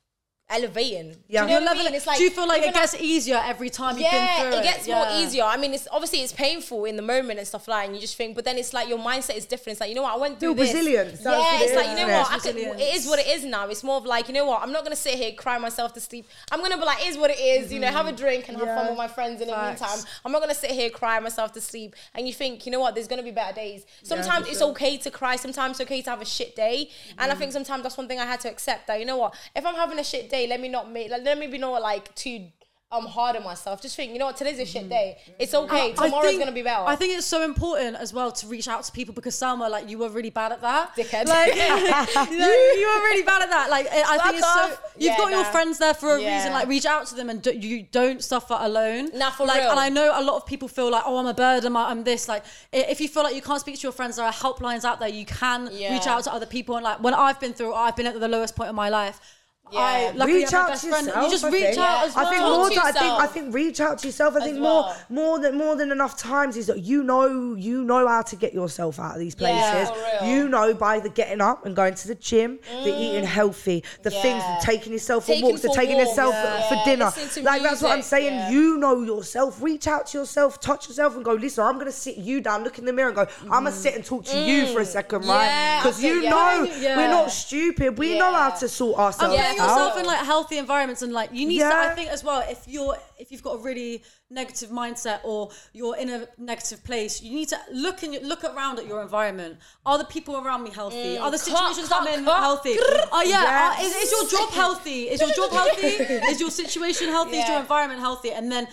elevating. Yeah. Do you know You're what I mean? It's like do you feel like it even gets easier every time you've yeah, been through it? it gets Yeah. more easier. I mean, it's obviously it's painful in the moment and stuff like, and you just think, but then it's like your mindset is different. It's like you know what, I went through Feel this. resilience. That's yeah, what it it's is, like you know isn't what, I It's could, it is what it is now. It's more of like you know what, I'm not gonna sit here cry myself to sleep. I'm gonna be like, it is what it is. You know, have a drink and have fun with my friends in the meantime. I'm not gonna sit here cry myself to sleep. And you think, you know what, there's gonna be better days. Sometimes for it's sure. okay to cry. Sometimes it's okay to have a shit day. And I mm. think sometimes that's one thing I had to accept that you know what, if I'm having a shit day, let me not make like let me be not like too um hard on myself. Just think, you know what, today's a shit day. It's okay. I Tomorrow's think- gonna be better. I think it's so important as well to reach out to people because Salma, like you were really bad at that. Dickhead. Like, you, know, you were really bad at that. Like I Fuck think it's so. You've Yeah, got your friends there for a Yeah. reason. Like reach out to them and do, you don't suffer alone. Nah, for like, real. And I know a lot of people feel like, oh, I'm a burden. I'm, I'm this. Like if you feel like you can't speak to your friends, there are helplines out there. You can Yeah. reach out to other people. And like when I've been through, I've been at the lowest point of my life. Yeah. I luckily reach out to friend. yourself. You just I reach think. out as well. I think Talk more. to I think I think reach out to yourself. I think well. more more than more than enough times is that you know you know how to get yourself out of these places. Yeah, you know by the getting up and going to the gym, the eating healthy, the things, taking yourself for Taking walks, the taking walks. yourself Yeah. for dinner. Like that's what I'm saying. You know yourself. Reach out to yourself, touch yourself, and go. Listen, I'm gonna sit you down, look in the mirror, and go. I'm gonna sit and talk to you for a second, right? Mm. Because you know we're not stupid. We know how to sort ourselves getting out. yourself in like healthy environments and like you need to I think as well if you're if you've got a really negative mindset or you're in a negative place you need to look and look around at your environment. Are the people around me healthy? Are the cut, situations cut, I'm in cut. healthy? Oh yeah Yes. uh, is, is your job healthy? Is your job healthy? Is your situation healthy? Is your environment healthy? And then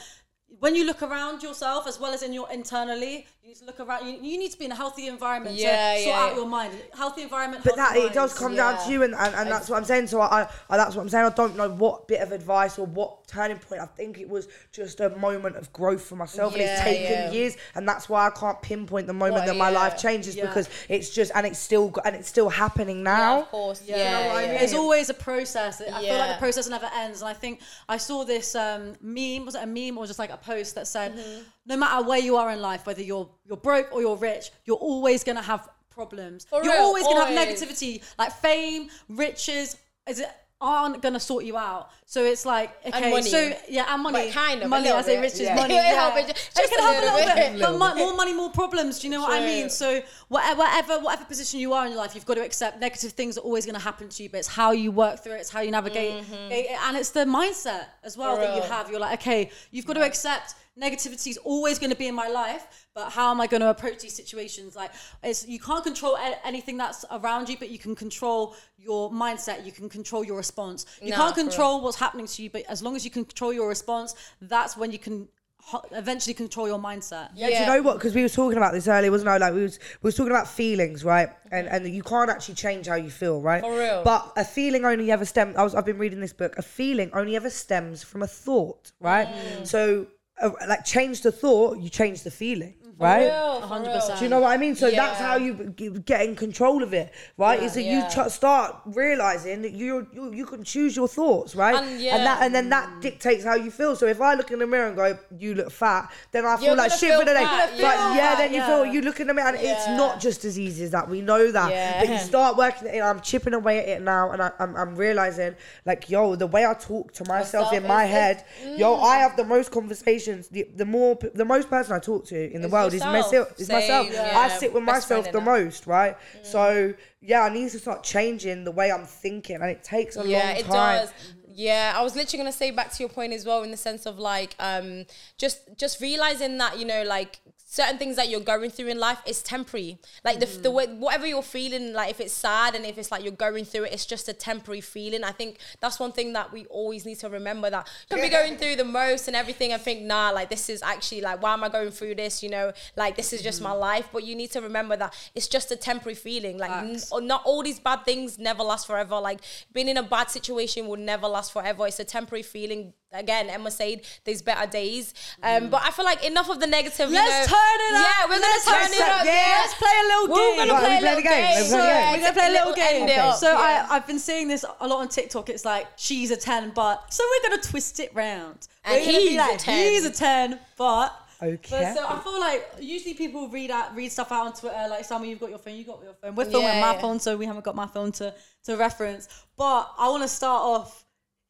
when you look around yourself as well as in your internally you need to look around you, you need to be in a healthy environment Yeah, to sort yeah. out your mind healthy environment But that healthy it does minds. come down to you, and, and, and that's what I'm saying. So I, I, that's what I'm saying. I don't know what bit of advice or what turning point. I think it was just a moment of growth for myself, and it's taken yeah. years, and that's why I can't pinpoint the moment What, that my life changes Yeah. because it's just and it's still go- and it's still happening Yeah, now. of course. Yeah, Yeah, know what I mean? It's always a process. I feel like the process never ends. And I think I saw this um, meme. Was it a meme or just like a post that said, Mm-hmm. No matter where you are in life, whether you're you're broke or you're rich, you're always gonna have problems. For you're real, always gonna have negativity, like fame, riches. Is it? Aren't gonna sort you out, so it's like okay, so yeah, and money, But kind of, money. I say riches, Yeah. money. It Yeah, help, just- it can a help a little bit. bit, but mo- more money, more problems. Do you know what I mean? So whatever, whatever, whatever position you are in your life, you've got to accept negative things are always going to happen to you. But it's how you work through it. It's how you navigate, mm-hmm. it, and it's the mindset as well For that you have. You're like, okay, you've got to accept negativity is always going to be in my life. But how am I going to approach these situations? Like, it's you can't control a- anything that's around you, but you can control your mindset. You can control your response. You Nah, can't control what's happening to you, but as long as you can control your response, that's when you can ho- eventually control your mindset. Yeah, do you know what? Because we were talking about this earlier, wasn't I? Like we was we was talking about feelings, right? And and you can't actually change how you feel, right? For real. But a feeling only ever stems. I was I've been reading this book. A feeling only ever stems from a thought, right? Mm. So, uh, like, change the thought, you change the feeling, right? 100%. Do you know what I mean? So that's how you g- get in control of it, right? Is that Yeah. you ch- start realizing that you you you can choose your thoughts, right? And yeah. and that and then that dictates how you feel. So if I look in the mirror and go, "You look fat," then I feel You're like shit for the day. But yeah. yeah, then you Yeah. feel you look in the mirror, and it's not just as easy as that. We know that, but you start working it. in. I'm chipping away at it now, and I, I'm I'm realizing like, yo, the way I talk to myself Myself in my is- head, yo, I mm. have the most conversations. The, the more the most person I talk to in the Is world yourself. myself. Is myself. Same, I sit with Best myself the most, right? So yeah, I need to start changing the way I'm thinking, and it takes a yeah, long it time. does. Yeah, I was literally gonna say back to your point as well, in the sense of like, um, just just realizing that you know, like certain things that you're going through in life is temporary. Like the the mm. way whatever you're feeling, like if it's sad and if it's like you're going through it, it's just a temporary feeling. I think that's one thing that we always need to remember that you could be going through the most and everything and think, nah, like this is actually like why am I going through this? You know, like this is just my mm-hmm. life. But you need to remember that it's just a temporary feeling. Like n- not all these bad things never last forever. Like being in a bad situation will never last forever. It's a temporary feeling. Again, Emma said there's better days. Um, but I feel like enough of the negative. Let's know. turn it up. Yeah, we're Let's gonna turn it up. up. Yeah. Let's play a little We're game. gonna Right, play we play a little game. game. So, yeah. We're gonna play a little game. end it up. So Yeah. I, I've been seeing this a lot on TikTok. It's like she's a ten, but so we're gonna twist it round. And We're gonna he's a 10. He's a ten, but. Okay. But so I feel like usually people read out read stuff out on Twitter. Like some you've got your phone, you got your phone. We're filming Yeah, my yeah. phone, so we haven't got my phone to to reference. But I want to start off.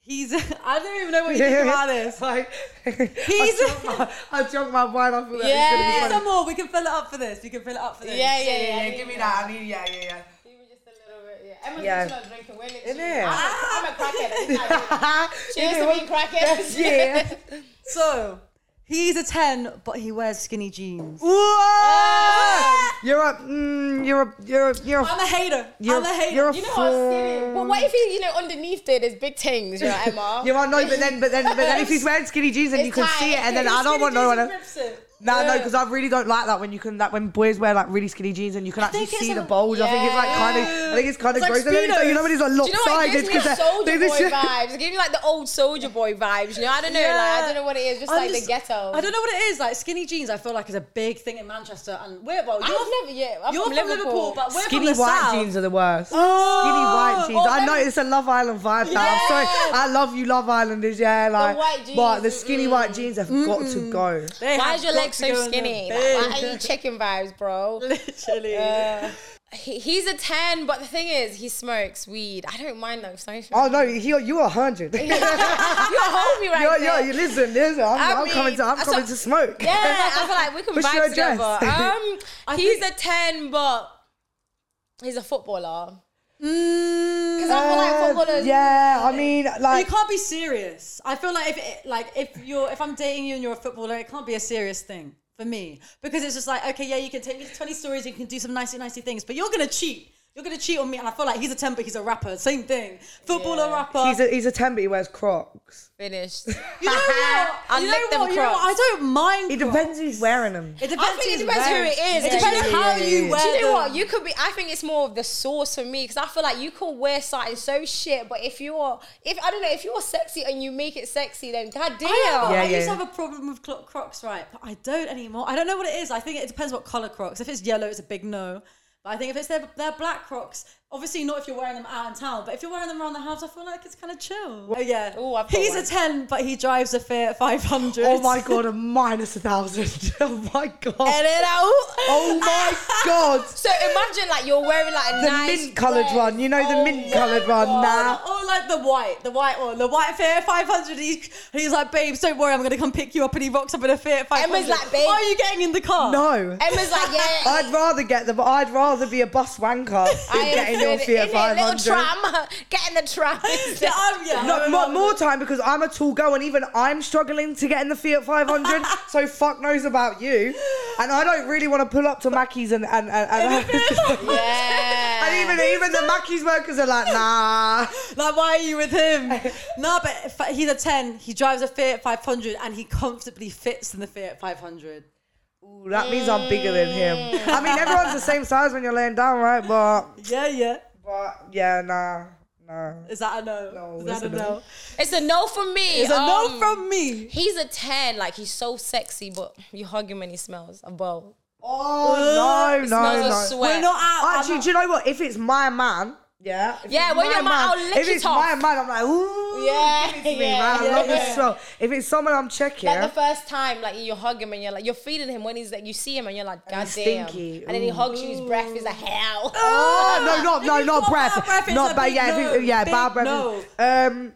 He's I don't even know what you think about this. Like, He's- I drunk my, I drunk my wine. I thought that Yeah. was gonna be some more. We can fill it up for this. We can fill it up for this. Yeah, yeah, yeah. Yeah, yeah. give me that. I need. Yeah, yeah, yeah. Even just a little bit, yeah. Emma's Yeah. just not drinking. We're literally- Innit? I'm, a, I'm a crackhead. She used to Innit? be crackhead. Yeah. So he's a ten, but he wears skinny jeans. Whoa! You're a, mm, you're a, you're a, you're a, I'm a hater. you're, I'm a hater. you're a You know what's skinny? But what if he, you know, underneath it is big things, you know, Emma? You might know, but then, but then, but then, if he's wearing skinny jeans and It's you can see it, and then I don't want no one. and else. rips it. No, no, because I really don't like that when you can, like when boys wear like really skinny jeans and you can actually see the a- bulge. I think it's like kind of, I think it's kind of like gross. And then it's like, you know when it's like Do you know what? It lopsided gives me because Soldier Boy vibes. It gives me like the old Soldier Boy vibes. You know, I don't know. Like I don't know what it is. Just I'm like just- the ghetto. I don't know what it is. Like skinny jeans, I feel like is a big thing in Manchester, and we're well. You're, I've never, yeah. I'm you're from Liverpool. but we're Skinny from the white south. jeans are the worst. Oh, Skinny white jeans. oh, I know them- it's a Love Island vibe now. I'm sorry. I love you, Love Islanders. Yeah, like, white but the jeans, skinny white mm. jeans have got to go. They Why have is your got legs to so skinny? the Like, why are you chicken vibes, bro? Literally. He, he's a 10, but the thing is, he smokes weed. I don't mind though. So Oh no, you you're a hundred. You're a homie right Yo, yo, there. you listen, listen. I'm, I I'm mean, coming to, I'm so- coming to smoke. Yeah, I feel like we can What's your vibe together. address? Um, he's a 10, but he's a footballer. Mm, Because I feel like Uh, footballers. yeah, I mean, like you can't be serious. I feel like if it, like if you're if I'm dating you and you're a footballer, it can't be a serious thing for me because it's just like okay, yeah, you can take me to 20 stories, you can do some nicey nicey things, but you're gonna cheat. You're gonna cheat on me, and I feel like he's a temper, he's a rapper, same thing. Footballer, Yeah. rapper. he's a he's a ten, but he wears Crocs. Finished. you know what? I'll you know lick them what? You know what? I Crocs. don't mind. It depends who's wearing them. It depends. I think it depends who wearing- it is. It depends Yeah, how you yeah. wear Do you know them. what? You could be. I think it's more of the source for me because I feel like you can wear something so shit, but if you're, if I don't know, if you're sexy and you make it sexy, then goddamn. I, know, Yeah, I yeah. used to have a problem with clo- Crocs, right? But I don't anymore. I don't know what it is. I think it depends what color Crocs. If it's yellow, it's a big no. But I think if it's their, their black Crocs, obviously not if you're wearing them out in town, but if you're wearing them around the house, I feel like it's kind of chill. Oh yeah. I've got He's one. a ten, but he drives a Fiat 500. Oh my god, a minus a thousand. Oh my god. Edit out. Oh my god. So imagine like you're wearing like a The nice mint coloured dress. one, you know the Oh mint coloured one. Nah. Or oh, like the white, the white one, the white Fiat 500. He's, he's like, babes, don't worry, I'm gonna come pick you up, and he rocks up in a Fiat 500. Emma's like, babe- Why are you getting in the car? No. Emma's like, yeah. I'd rather get the, I'd rather be a bus wanker than I getting your Fiat in a little tram, get in the tram. Yeah, I'm, yeah. No, I'm- more, I'm- more time because I'm a tall girl and even I'm struggling to get in the Fiat 500. so fuck knows about you. And I don't really want to pull up to Mackey's and and and, and, yeah. and even even the Mackey's workers are like, nah. Like, why are you with him? no, but he's a 10. He drives a Fiat 500 and he comfortably fits in the Fiat 500. Ooh, that means I'm bigger than him. I mean, everyone's the same size when you're laying down, right? But Yeah, yeah. but yeah, nah, nah. Is that a no? No, Is that a it's a no? no. It's a no from me. It's a no Um, from me. He's a 10. Like, he's so sexy, but you hug him and he smells a bowl. Oh no, no, no. sweat. We're not out. I'm Actually, not- do you know what? If it's my man, yeah. if Yeah, when my you're mine, I'll lick If it it's off. my man, I'm like, ooh. Yeah, give it to me, yeah, man. I love yeah. this. If it's someone I'm checking, Like the first time, like you hug him and you're like, you're feeding him when he's like, you see him and you're like, God he's damn. stinky. And then he hugs you, his breath is like hell. Oh no, not no, not breath, breath, not bad. Yeah, no. yeah, bad breath. no. Um,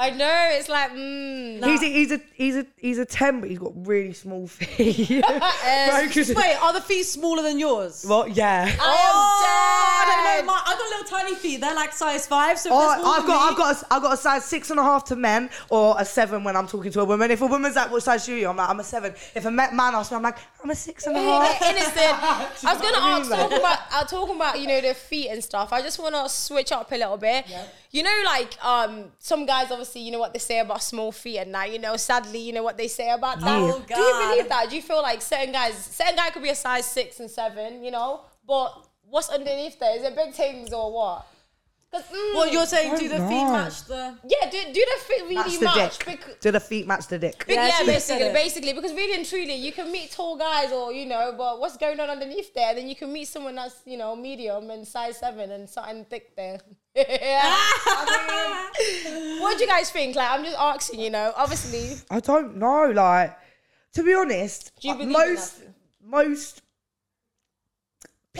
I know. It's like, mm. He's a, he's a he's a he's a ten, but he's got really small feet. Uh, Focus- Wait, are the feet smaller than yours? Well, yeah. Oh, dead. I don't know. My, I've got little tiny feet. They're like size five. So if Oh, they're smaller I've than got, me- I've got, a, I've got a size six and a half to men, or a seven when I'm talking to a woman. If a woman's like, "What size shoe are you?" I'm like, "I'm a seven. If a ma- man asks me, I'm like, "I'm a six and a half." innocent. I was gonna what I ask mean, talking like? about uh, talking about you know the feet and stuff. I just want to switch up a little bit. You know, like um, some guys obviously you know what they say about small feet, and now you know sadly you know what they say about that. Oh, Do you believe that? Do you feel like certain guys, certain guy could be a size six and seven, you know, but what's underneath there? Is it big things or what? 'Cause, mm, What you're saying? Do the don't feet know. match the? yeah, do, do the feet really Match the match? dick. Bec- Do the feet match the dick? Big- Yeah, yeah, she said basically, it. basically, because really and truly, you can meet tall guys, or you know, but what's going on underneath there? Then you can meet someone that's you know medium and size seven and something thick there. I mean, what do you guys think? Like, I'm just asking, you know. Obviously, I don't know. Like, to be honest, Do you uh, believe in most most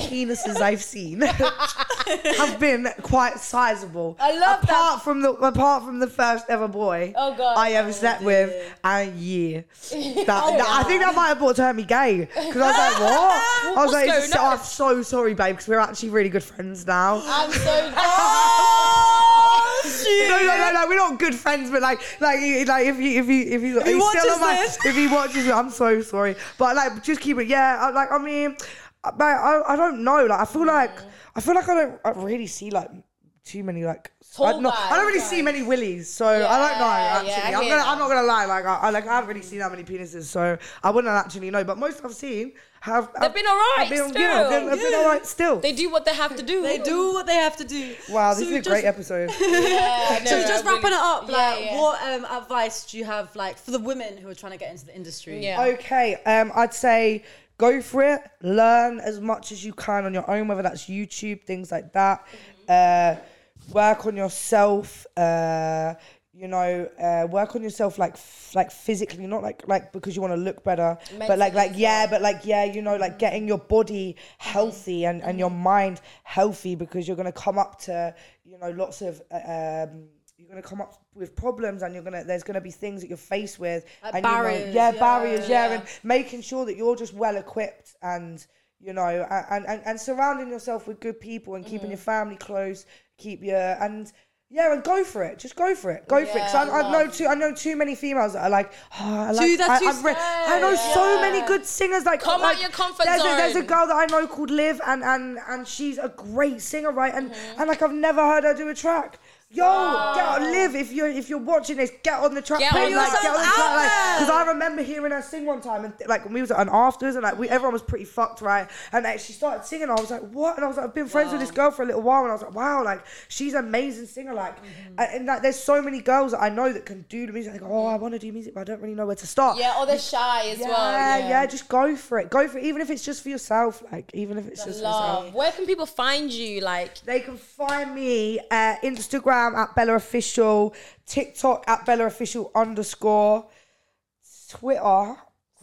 penises I've seen have been quite sizable. I love that. apart from the apart from the first ever boy Oh, God. I ever oh, slept with, and yeah, that, that- I think that might have brought turned me gay because I was like, what? I was What's like, so. I'm so sorry, babe, because we're actually really good friends now. I'm so. No, no, no, no. We're not good friends, but like, like, like if you, if you, if you, he's watches still on my, this? if he watches it, I'm so sorry. But like, just keep it. Yeah, I, like, I mean, I, I, I don't know. Like, I feel like, I feel like I don't I really see like too many like. I, Tall no, I don't really guys, see many willies, so I don't know. Yeah, Actually, yeah, I I'm hear gonna, I'm not gonna lie. Like, I, I like, I haven't really seen that many penises, so I wouldn't actually know. But most I've seen have. They've been alright have been, still. You know, they've, they've been alright still. They do what they have to do. They do what they have to do. wow, this So is a just- great episode. Yeah, So no, just I wrapping really- it up, Yeah, like, yeah. what um, advice do you have, like, for the women who are trying to get into the industry? Yeah. Okay, um, I'd say go for it. Learn as much as you can on your own, whether that's YouTube, things like that. Uh, work on yourself. Uh, you know, uh, work on yourself like f- like physically, not like like because you want to look better, but like like yeah, but like yeah, you know, like getting your body healthy and and your mind healthy because you're gonna come up to you know lots of. uh, Um, you're gonna come up with problems, and you're gonna. There's gonna be things that you're faced with, Like and you know- barriers, yeah, yeah. barriers, yeah, Yeah. and making sure that you're just well equipped and you know and, and and surrounding yourself with good people and Mm. keeping your family close keep your and yeah and go for it just go for it go for it 'Cause I, Yeah, I know too I know too many females that are like oh, I like I, I've read, I know so many good singers like Come like, out your comfort there's A, there's a girl that I know called Liv and and and she's a great singer right and Mm-hmm. and like I've never heard her do a track Yo, get on, Liv if you're if you're watching this. Get on the track, Get on like, get on the out track, like, because I remember hearing her sing one time, and like when we was at an afters, and like we everyone was pretty fucked, right? And like, she started singing, I was like, what? And I was like, I've been friends with this girl for a little while, and I was like, wow, like she's an amazing singer, like, Mm-hmm. and, and like there's so many girls that I know that can do the music. Go, oh, I want to do music, but I don't really know where to start. Yeah, or they're shy as yeah, well. yeah, yeah, just go for it. Go for it, even if it's just for yourself. Like, even if it's just for yourself. Love. Where can people find you? Like, They can find me at Instagram at Bella Official, TikTok at Bella Official underscore, Twitter.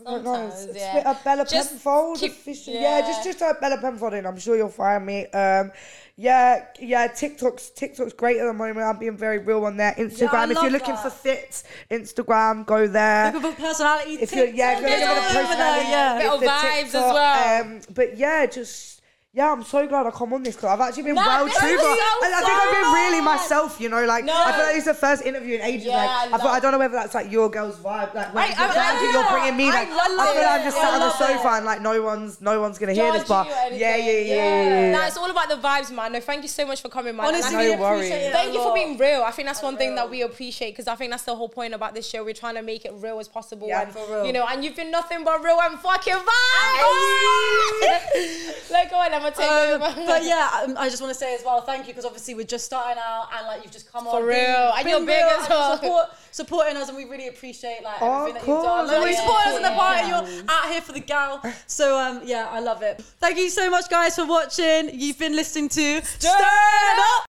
Sometimes, yeah. Twitter Bella Just Penfold keep- official. Yeah. yeah. just just type Bella Penfold in. I'm sure you'll find me. Um, yeah, yeah. TikTok's TikTok's great at the moment. I'm being very real on there. Instagram. if you're looking that. for fits, Instagram, go there. Looking for personality. if you're yeah, TikTok, go look at it's the all over there, personality, yeah. Bit it's of vibes as well. Um, but yeah, just yeah, I'm so glad I come on this because I've actually been Nah, well this true. is but so I, I think I've been really myself. You know, like No. I feel like it's the first interview in ages. Yeah, like I I, thought, I don't know whether that's like your girl's vibe. Like when I- you're, I- you're yeah, bringing me. Like I, love feel like I'm just I sat on the sofa it. and like no one's no one's gonna hear this. judge But you yeah, yeah, yeah, yeah. Nah, it's all about the vibes, man. No, thank you so much for coming, man. I Honestly, No appreciate worries. it. Thank you for being real. I think that's one thing that we appreciate because I think that's the whole point about this show. We're trying to make it real as possible. Yeah, and, for real. You know, and you've been nothing but real and fucking vibes. like, go on, I'm gonna take Um, over. but yeah, um, I just want to say as well, thank you because obviously we're just starting out and like you've just come on For real. And you're big real as well. Support, supporting us, and we really appreciate like Oh, everything that of you've done. course. Like, when you Yeah, support us in the yeah. party, you're out here for the gal. So um, yeah, I love it. Thank you so much, guys, for watching. You've been listening to Stir It Up.